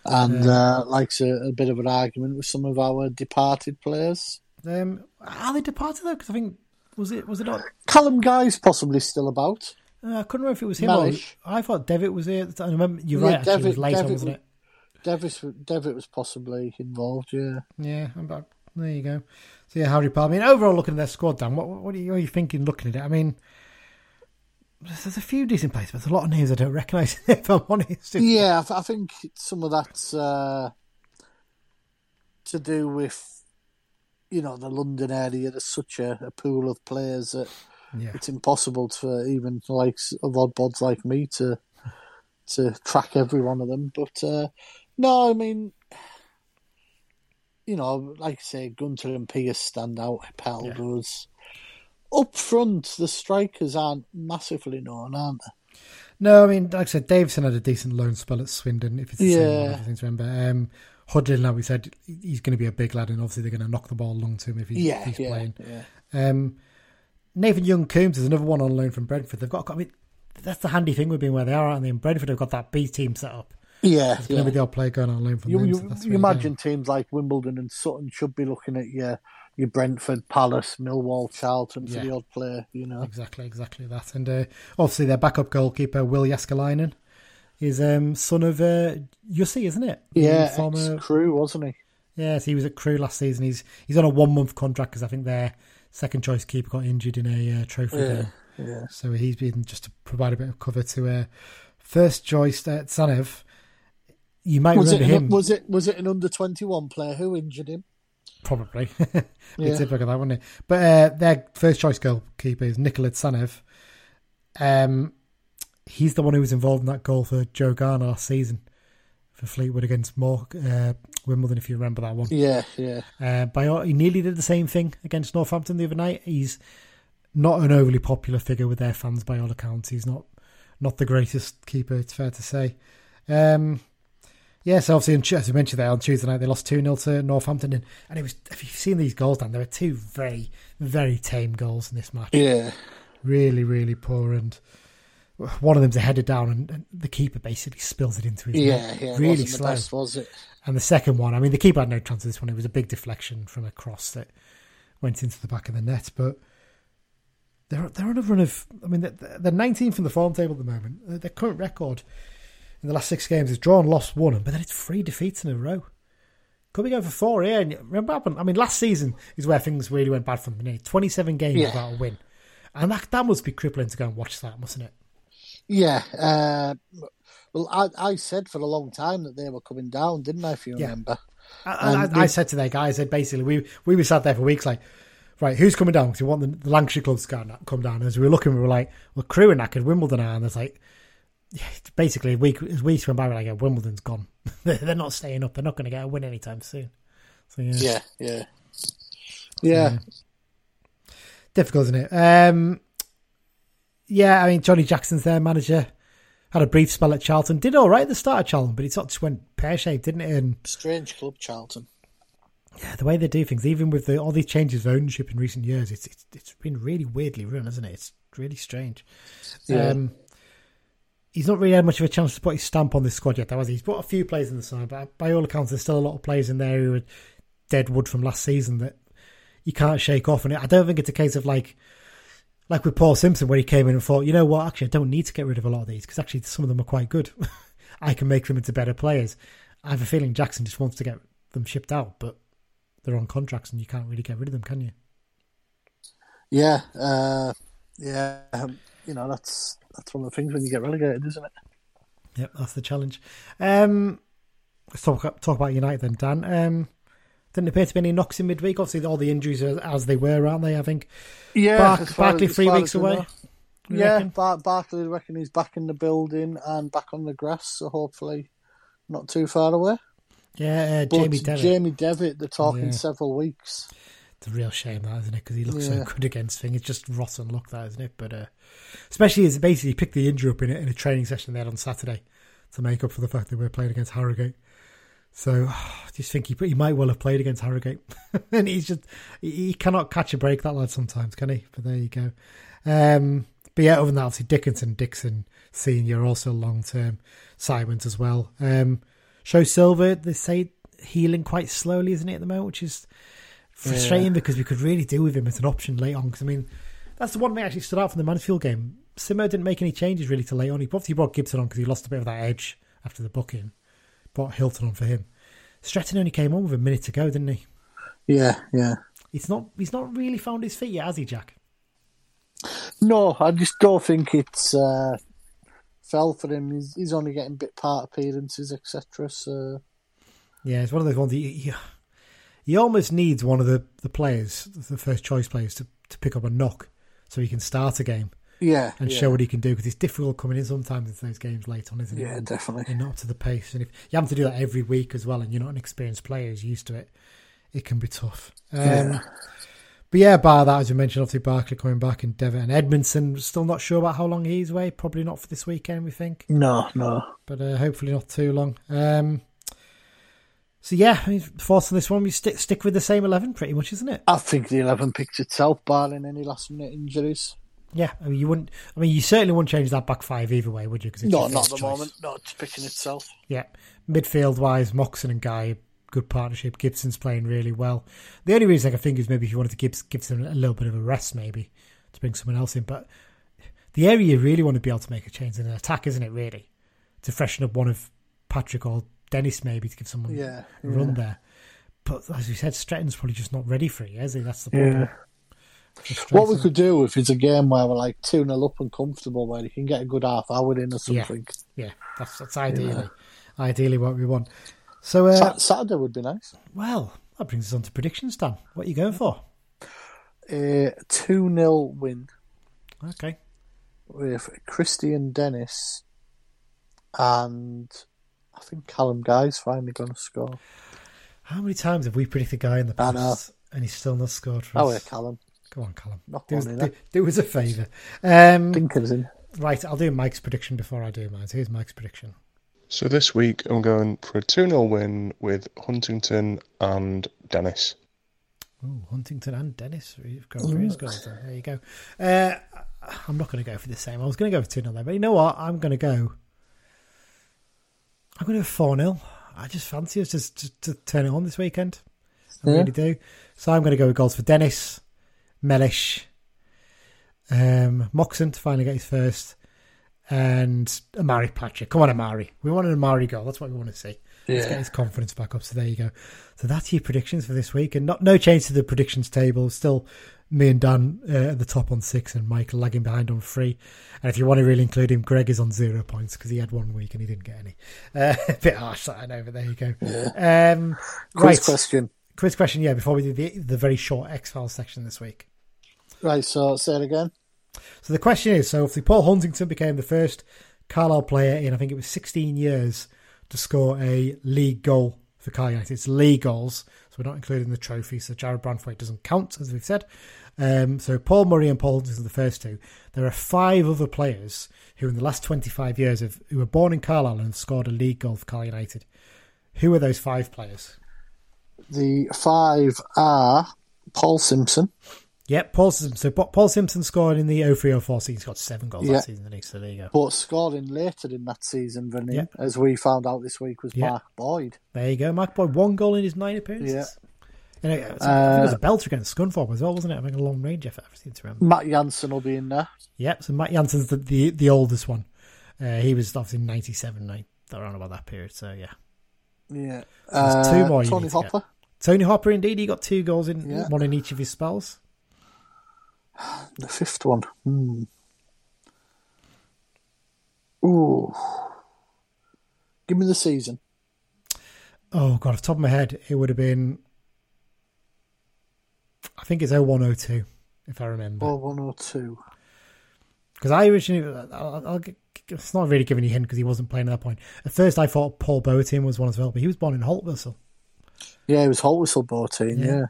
Speaker 3: And uh, likes a, a bit of an argument with some of our departed players.
Speaker 2: Um, are they departed though? Because I think was it was it not?
Speaker 3: Callum Guy's possibly still about.
Speaker 2: Uh, I couldn't remember if it was him or I thought Devitt was there. at the time. I remember you're
Speaker 3: Yeah,
Speaker 2: right. Actually, it was
Speaker 3: Devitt-
Speaker 2: later,
Speaker 3: Devitt
Speaker 2: wasn't it?
Speaker 3: Devitt, Devitt was possibly involved, yeah.
Speaker 2: Yeah, I'm back. There you go. So yeah, Harry Pell. I mean, overall, looking at their squad, Dan, what what are you, what are you thinking? Looking at it, I mean, there's, a few decent players, but there's a lot of names I don't recognise. [laughs] If I'm honest,
Speaker 3: Yeah, I, th- I think some of that's uh, to do with, you know, the London area. There's such a, a pool of players that
Speaker 2: yeah,
Speaker 3: it's impossible for even like of odd bods like me to to track every one of them. But uh, no, I mean, you know, like I say, Gunter and Pearce stand out. Pell
Speaker 2: Yeah.
Speaker 3: does. Up front, the strikers aren't massively known, aren't they?
Speaker 2: No, I mean, like I said, Davison had a decent loan spell at Swindon. If it's the same one,
Speaker 3: Yeah.
Speaker 2: I think to remember. Um, Hudlin, like we said, he's going to be a big lad, and obviously they're going to knock the ball long to him if, he,
Speaker 3: Yeah,
Speaker 2: he's
Speaker 3: yeah,
Speaker 2: playing.
Speaker 3: yeah.
Speaker 2: Um, Nathan Young-Coombes is another one on loan from Brentford. They've got, I mean, that's the handy thing with being where they are, aren't they? In Brentford, they've got that B team set up.
Speaker 3: Yeah, yeah.
Speaker 2: going to be the odd player going on loan from
Speaker 3: You,
Speaker 2: them.
Speaker 3: you,
Speaker 2: so
Speaker 3: you
Speaker 2: really good.
Speaker 3: imagine teams like Wimbledon and Sutton should be looking at your your Brentford, Palace, Millwall, Charlton for
Speaker 2: Yeah.
Speaker 3: the odd player, you know.
Speaker 2: Exactly, exactly that. And uh, obviously, their backup goalkeeper, Will Jääskeläinen, is um, son of uh, Jussi, isn't it? The
Speaker 3: Yeah,
Speaker 2: former.
Speaker 3: Crewe, wasn't he?
Speaker 2: Yes, he was at Crewe last season. He's he's on a one month contract because I think their second choice keeper got injured in a uh, trophy
Speaker 3: Yeah,
Speaker 2: game.
Speaker 3: yeah.
Speaker 2: So he's been just to provide a bit of cover to uh, first choice uh, Tsanev. You might
Speaker 3: Was it,
Speaker 2: remember
Speaker 3: an,
Speaker 2: him,
Speaker 3: was it was it an under twenty one player who injured him?
Speaker 2: Probably. [laughs]
Speaker 3: Yeah.
Speaker 2: Be typical of that, wouldn't it? But uh, their first choice goalkeeper is Nikola Tsanev. Um, he's the one who was involved in that goal for Joe Garner last season for Fleetwood against Moore, uh, Wimbledon, if you remember that one.
Speaker 3: Yeah, yeah.
Speaker 2: Uh, by, he nearly did the same thing against Northampton the other night. He's not an overly popular figure with their fans by all accounts. He's not not the greatest keeper, it's fair to say. Um, yeah, so obviously, as you mentioned there, on Tuesday night, they lost 2 0 to Northampton. And, and it was, if you've seen these goals, Dan, there were two very, very tame goals in this match.
Speaker 3: Yeah.
Speaker 2: Really, really poor. And one of them's a header down, and, and the keeper basically spills it into his
Speaker 3: Yeah,
Speaker 2: net.
Speaker 3: yeah.
Speaker 2: Really slow.
Speaker 3: best, was it?
Speaker 2: And the second one, I mean, the keeper had no chance of this one. It was a big deflection from a cross that went into the back of the net. But they're they're on a run of. I mean, they're, they're 19th in the form table at the moment. Their current record in the last six games. It's drawn, lost, won, but then it's three defeats in a row. Could be going for four here. And remember, what happened? I mean, last season is where things really went bad for them. Twenty-seven games
Speaker 3: Yeah.
Speaker 2: without a win, and that that must be crippling to go and watch that, mustn't it?
Speaker 3: Yeah. Uh, well, I, I said for a long time that they were coming down, didn't I? If you
Speaker 2: Yeah.
Speaker 3: remember.
Speaker 2: I, I,
Speaker 3: they-
Speaker 2: I said to their guys, I said basically, we we were sat there for weeks, like, right, who's coming down? Because we want the, the Lancashire clubs to come down. As we were looking, we were like, well, Crewe and knackered, Wimbledon are, and there's like, yeah, [laughs] basically, a week as weeks went by, we're like, yeah, Wimbledon's gone. [laughs] they're not staying up. They're not going to get a win anytime soon. So yeah,
Speaker 3: Yeah. Yeah. Yeah.
Speaker 2: difficult, isn't it? Um, yeah, I mean, Johnnie Jackson's their manager. Had a brief spell at Charlton. Did all right at the start of Charlton, but it sort of just went pear shaped, didn't it? And
Speaker 3: Strange club, Charlton.
Speaker 2: Yeah, the way they do things, even with the, all these changes of ownership in recent years, it's it's it's been really weirdly run, hasn't it? It's really strange.
Speaker 3: Yeah.
Speaker 2: Um, he's not really had much of a chance to put his stamp on this squad yet, though, has he? He's put a few players in the side, but by all accounts, there's still a lot of players in there who are dead wood from last season that you can't shake off. And I don't think it's a case of like like with Paul Simpson, where he came in and thought, you know what, actually, I don't need to get rid of a lot of these because actually some of them are quite good. [laughs] I can make them into better players. I have a feeling Jackson just wants to get them shipped out, but they're on contracts and you can't really get rid of them, can you?
Speaker 3: Yeah. Uh, yeah. Um, you know, that's that's one of the things when you get relegated, isn't it?
Speaker 2: Yep, that's the challenge. Um, let's talk talk about United then, Dan. Um, didn't appear to be any knocks in midweek. Obviously, all the injuries are as they were, aren't they? I think.
Speaker 3: Yeah.
Speaker 2: Bark-
Speaker 3: Barclay
Speaker 2: three weeks away.
Speaker 3: Yeah? Bar- Barclay, reckon he's back in the building and back on the grass, so hopefully not too far away.
Speaker 2: Yeah, uh, Jamie Devitt.
Speaker 3: Jamie Devitt, they're talking
Speaker 2: Yeah.
Speaker 3: several weeks.
Speaker 2: It's a real shame, that isn't it? Because he looks
Speaker 3: Yeah.
Speaker 2: so good against things. It's just rotten luck, that isn't it? But uh, especially as basically he picked the injury up in a, in a training session they had on Saturday to make up for the fact that we were playing against Harrogate. So [sighs] I just think he he might well have played against Harrogate, [laughs] and he's just he, he cannot catch a break that lad sometimes, can he? But there you go. Um, but yeah, other than that, obviously Dickenson, Dixon, Senior, also long term. Simons as well. Um, Sho-Silva, they say healing quite slowly, isn't it at the moment, which is frustrating because we could really do with him as an option late on. Because I mean, that's the one thing that actually stood out from the Mansfield game. Simo didn't make any changes really to late on. He obviously brought Gibson on because he lost a bit of that edge after the booking. Brought Hilton on for him. Stretton only came on with a minute to go, didn't he?
Speaker 3: Yeah, yeah.
Speaker 2: He's not. He's not really found his feet yet, has he, Jack?
Speaker 3: No, I just don't think it's uh, fell for him. He's, he's only getting bit part appearances, etc. So
Speaker 2: Yeah, it's one of those ones. He, he, he almost needs one of the, the players, the first choice players, to, to pick up a knock so he can start a game
Speaker 3: yeah,
Speaker 2: and
Speaker 3: yeah.
Speaker 2: show what he can do. Because it's difficult coming in sometimes in those games late on, isn't it?
Speaker 3: Yeah, definitely.
Speaker 2: They're not to the pace, and if you have to do that every week as well, and you're not an experienced player who's used to it, it can be tough. Um,
Speaker 3: Yeah.
Speaker 2: But yeah, bar that as you mentioned, obviously Barclay coming back and Devitt and Edmondson. Still not sure about how long he's away. Probably not for this weekend, we think,
Speaker 3: No, no.
Speaker 2: but uh, hopefully not too long. Um, so yeah, I mean, thoughts on this one? We stick stick with the same eleven, pretty much, isn't it?
Speaker 3: I think the eleven picks itself, barring any last minute injuries.
Speaker 2: Yeah, I mean, you wouldn't. I mean, you certainly wouldn't change that back five either way, would you? Because
Speaker 3: No, not at the moment. Not it's picking itself.
Speaker 2: Yeah, midfield wise, Moxon and Guy, good partnership. Gibson's playing really well. The only reason I can think is maybe if you wanted to give Gibson a little bit of a rest, maybe to bring someone else in. But the area you really want to be able to make a change in an attack, isn't it? Really, to freshen up one of Patrick or Dennis, maybe to give someone
Speaker 3: Yeah,
Speaker 2: a run
Speaker 3: yeah.
Speaker 2: there. But as we said, Stretton's probably just not ready for it, is he? That's the problem.
Speaker 3: Yeah. What we could do if it's a game where we're like 2 0 up and comfortable, where you can get a good half hour in or
Speaker 2: Yeah.
Speaker 3: something.
Speaker 2: Yeah, that's that's ideally, ideally what we want. So, uh,
Speaker 3: Saturday would be nice.
Speaker 2: well, that brings us on to predictions, Dan. What are you going for?
Speaker 3: A 2 0 win
Speaker 2: Okay.
Speaker 3: with Kristian Dennis and I think Callum Guy's finally going to score.
Speaker 2: How many times have we predicted Guy in the
Speaker 3: I
Speaker 2: past and he's still not scored for
Speaker 3: Oh,
Speaker 2: us?
Speaker 3: Oh, yeah, Callum.
Speaker 2: Come on, Callum.
Speaker 3: Knock
Speaker 2: Do us, do, do us a favour. Um,
Speaker 3: Dinker's in.
Speaker 2: right, I'll do Mike's prediction before I do mine. So here's Mike's prediction.
Speaker 8: So this week I'm going for a 2 0 win with Huntington and Dennis.
Speaker 2: Oh, Huntington and Dennis. You've got three goals there. There you go. Uh, I'm not going to go for the same. I was going to go for 2 0 there, but you know what? I'm going to go. I'm going to go 4 0. I just fancy us just, just to turn it on this weekend. I
Speaker 3: Yeah.
Speaker 2: really do. So I'm going to go with goals for Dennis, Mellish, um, Moxon to finally get his first, and Omari Patrick. Come on, Omari. We want an Omari goal. That's what we want to see. Let's get his confidence back up. So there you go. So that's your predictions for this week, and not no change to the predictions table. Still, me and Dan uh, at the top on six, and Mike lagging behind on three. And if you want to really include him, Greg is on zero points because he had one week and he didn't get any. Uh, [laughs] a bit harsh, that I know, but there you go. Um,
Speaker 3: Quiz
Speaker 2: right,
Speaker 3: question.
Speaker 2: quiz question. Yeah, before we do the the very short Exiles section this week.
Speaker 3: Right, so say it again.
Speaker 2: So the question is: so if the Paul Huntington became the first Carlisle player in, I think it was 16 years, to score a league goal for Carlisle United. It's league goals, so we're not including the trophy. So Jarrad Branthwaite doesn't count, as we've said. Um, so Paul Murray and Paul Huntington are the first two. There are five other players who, in the last 25 years, have who were born in Carlisle and scored a league goal for Carlisle United. Who are those five players?
Speaker 3: The five are Paul Simpson.
Speaker 2: Yep, Paul Simpson. So Paul Simpson scored in the 0304 season. He's got seven goals
Speaker 3: Yeah.
Speaker 2: that season, he? So there you go.
Speaker 3: but scoring later in that season than him,
Speaker 2: Yeah.
Speaker 3: as we found out this week, was
Speaker 2: Yeah.
Speaker 3: Mark Boyd.
Speaker 2: There you go. Mark Boyd, one goal in his nine appearances.
Speaker 3: Yeah.
Speaker 2: And it, was- I think it was a belter against Scunthorpe as well, wasn't it? I think a long range effort, everything to remember.
Speaker 3: Matt Jansen will be in there.
Speaker 2: Yep, so Matt Jansen's the, the, the oldest one. Uh, he was obviously 97, I- around about that period, so yeah.
Speaker 3: Yeah.
Speaker 2: there's
Speaker 3: Uh,
Speaker 2: two more you
Speaker 3: Tony
Speaker 2: need to get.
Speaker 3: Hopper.
Speaker 2: Tony Hopper, indeed, he got two goals in one in each of his spells. [gasps]
Speaker 3: The fifth one. Hmm. Ooh. Give me the season.
Speaker 2: Oh, God, off the top of my head, it would have been. I think it's 0102, if I remember.
Speaker 3: Or 102.
Speaker 2: Because I originally, I'll, I'll, get- it's not really giving you a hint because he wasn't playing at that point. At first, I thought Paul Boertien was one as well, but he was born in Haltwhistle.
Speaker 3: Yeah, it was Holt Whistle Boertien,
Speaker 2: Yeah.
Speaker 3: yeah.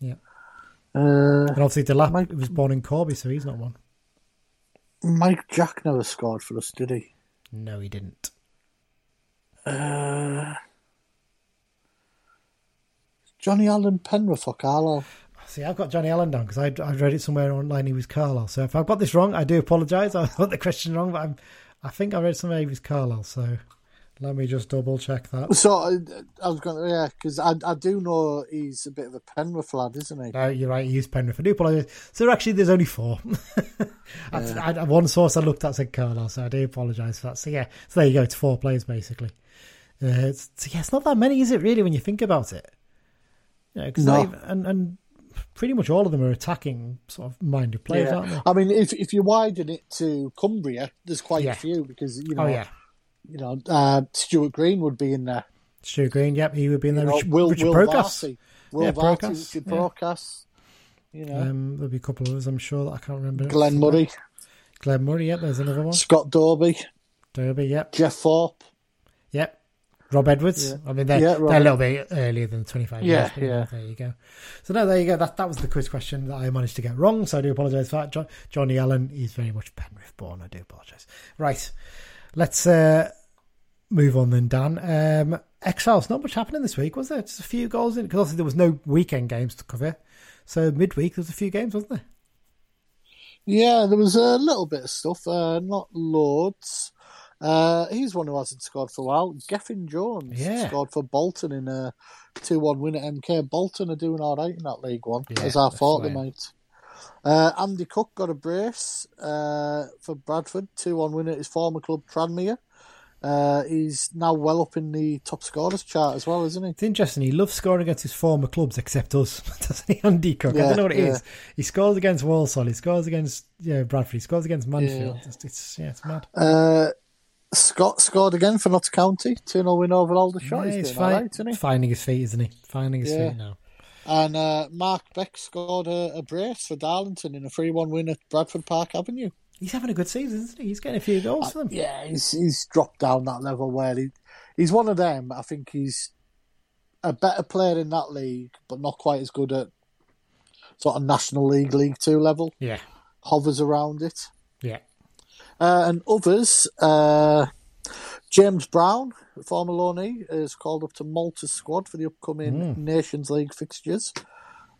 Speaker 2: Yeah.
Speaker 3: Uh,
Speaker 2: And obviously, Delap
Speaker 3: Mike-
Speaker 2: was born in Corby, so he's not one.
Speaker 3: Mike Jack never scored for us, did he?
Speaker 2: No, he didn't.
Speaker 3: Uh, Johnny Allen Penrith or Carlisle?
Speaker 2: See, I've got Johnny Allen down because I I read it somewhere online. He was Carlisle. So if I've got this wrong, I do apologise. [laughs] I got the question wrong, but I'm, I think I read somewhere he was Carlisle. So let me just double check that.
Speaker 3: So I, I was going to, yeah, because I, I do know he's a bit of a Penrith lad, isn't he?
Speaker 2: No, you're right. He used Penrith. I do apologise. So actually, there's only four. [laughs] I, I, one source I looked at said Carlisle, so I do apologise for that. So yeah, so there you go. It's four players basically. Uh, it's, so yeah, it's not that many, is it? Really, when you think about it. Yeah, because
Speaker 3: No.
Speaker 2: and and pretty much all of them are attacking sort of minded players, aren't they?
Speaker 3: I mean, if if you widen it to Cumbria, there's quite
Speaker 2: Yeah.
Speaker 3: a few because you know,
Speaker 2: Oh yeah,
Speaker 3: you know, uh, Stuart Green would be in there.
Speaker 2: Stuart Green. Yep, he would be in there.
Speaker 3: You know,
Speaker 2: Richard,
Speaker 3: Will
Speaker 2: Richard
Speaker 3: Will. Varty, Will
Speaker 2: Yeah,
Speaker 3: Varty, Richard
Speaker 2: yeah.
Speaker 3: You know,
Speaker 2: Um, there'll be a couple of others, I'm sure that I can't remember.
Speaker 3: Glenn Murray,
Speaker 2: Glenn Murray. Yep, there's another one.
Speaker 3: Scott Dobie,
Speaker 2: Derby. Yep,
Speaker 3: Jeff Thorpe.
Speaker 2: yep. Rob Edwards.
Speaker 3: Yeah.
Speaker 2: I mean, they're,
Speaker 3: Yeah,
Speaker 2: they're a little bit earlier than 25
Speaker 3: Yeah,
Speaker 2: years.
Speaker 3: yeah.
Speaker 2: There you go. So no, there you go. That that was the quiz question that I managed to get wrong. So I do apologise for that. Jo- Johnny Allen is very much Penrith born. I do apologise. Right, let's uh, move on then, Dan. Um, Exiles, not much happening this week, was there? Just a few goals in because obviously there was no weekend games to cover. So midweek there was a few games, wasn't there?
Speaker 3: Yeah, there was a little bit of stuff, uh, not loads. Uh, he's one who hasn't scored for a while. Gethin Jones
Speaker 2: Yeah.
Speaker 3: scored for Bolton in a 2 1 win at MK. Bolton are doing all right in that League One,
Speaker 2: Yeah,
Speaker 3: as I thought they might. Uh, Andy Cook got a brace uh, for Bradford, 2 1 win at his former club, Tranmere. Uh, he's now well up in the top scorers chart as well, isn't he?
Speaker 2: It's interesting. He loves scoring against his former clubs, except us, [laughs] doesn't he? Andy Cook. I don't know what it is.
Speaker 3: yeah.
Speaker 2: He scores against Walsall. He scores against yeah Bradford. He scores against Mansfield. It's, it's yeah, it's mad.
Speaker 3: Uh, Scott scored again for Notts County, 2 0 win over Aldershot.
Speaker 2: Yeah,
Speaker 3: he's
Speaker 2: he's fi-
Speaker 3: right, isn't he?
Speaker 2: finding his feet, isn't he? Finding his
Speaker 3: Yeah.
Speaker 2: feet now.
Speaker 3: And uh, Mark Beck scored a, a brace for Darlington in a 3 1 win at Bradford Park Avenue.
Speaker 2: He's having a good season, isn't he? He's getting a few goals for them.
Speaker 3: Yeah, he's, he's dropped down that level where he, he's one of them. I think he's a better player in that league, but not quite as good at sort of National League, League Two level.
Speaker 2: Yeah,
Speaker 3: Hovers around it.
Speaker 2: yeah.
Speaker 3: Uh, and others, uh, James Brown, former loanee, is called up to Malta's squad for the upcoming Nations League fixtures.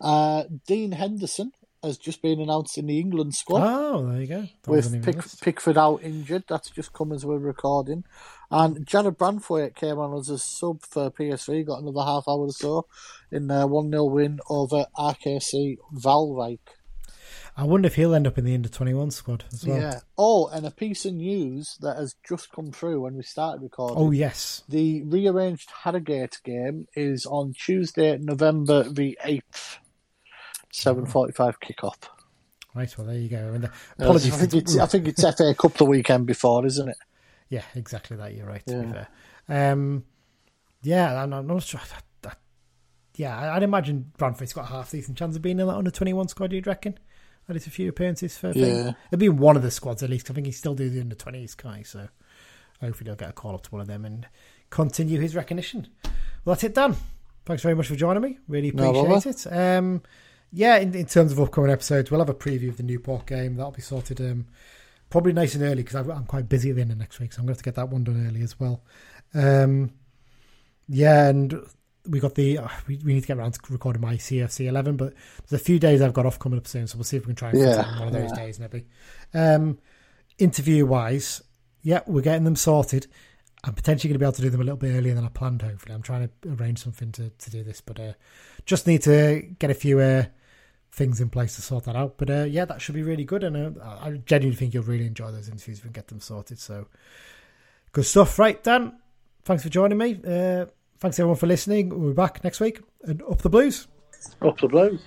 Speaker 3: Uh, Dean Henderson has just been announced in the England squad
Speaker 2: Oh, there you go. That
Speaker 3: with Pick. Pickford out injured. That's just come as we're recording. And Jarrad Branthwaite came on as a sub for PSV, got another half hour or so in a 1 0 win over RKC Waalwijk.
Speaker 2: I wonder if he'll end up in the under twenty one squad as well.
Speaker 3: Yeah. Oh, and a piece of news that has just come through when we started recording.
Speaker 2: Oh yes.
Speaker 3: The rearranged Harrogate game is on Tuesday, November the eighth, seven forty-five kickoff.
Speaker 2: Right. Well, there you go. And uh,
Speaker 3: I think it's I think it's [laughs] FA Cup the weekend before, isn't it?
Speaker 2: Yeah, exactly that. You're right. To be
Speaker 3: Yeah.
Speaker 2: fair. Um, yeah, I'm, I'm not sure. That, that, yeah, I'd imagine Bradford's got a half decent chance of being in that under 21 squad. You'd reckon? Least a few appearances for.
Speaker 3: Yeah.
Speaker 2: It'd be one of the squads at least. I think he still do the under 20s, guy. So hopefully he'll get a call up to one of them and continue his recognition. Well, that's it, Dan. Thanks very much for joining me. Really
Speaker 3: No
Speaker 2: appreciate it. Um, yeah, in, in terms of upcoming episodes, we'll have a preview of the Newport game. That'll be sorted um, probably nice and early because I'm quite busy at the end of next week, so I'm going to have to get that one done early as well. Um, yeah, and we got the uh, we, we need to get around to recording my CFC 11, but there's a few days I've got off coming up soon, so we'll see if we can try and fit
Speaker 3: Yeah,
Speaker 2: it one of those
Speaker 3: yeah.
Speaker 2: days maybe. Um, interview wise, yeah, we're getting them sorted. I'm potentially going to be able to do them a little bit earlier than I planned. Hopefully, I'm trying to arrange something to, to do this, but uh, just need to get a few uh, things in place to sort that out. But uh, yeah, that should be really good, and uh, I I genuinely think you'll really enjoy those interviews if we can get them sorted. So good stuff, right, Dan? Thanks for joining me. Thanks everyone for listening. We'll be back next week and up the blues.
Speaker 3: Up the blues.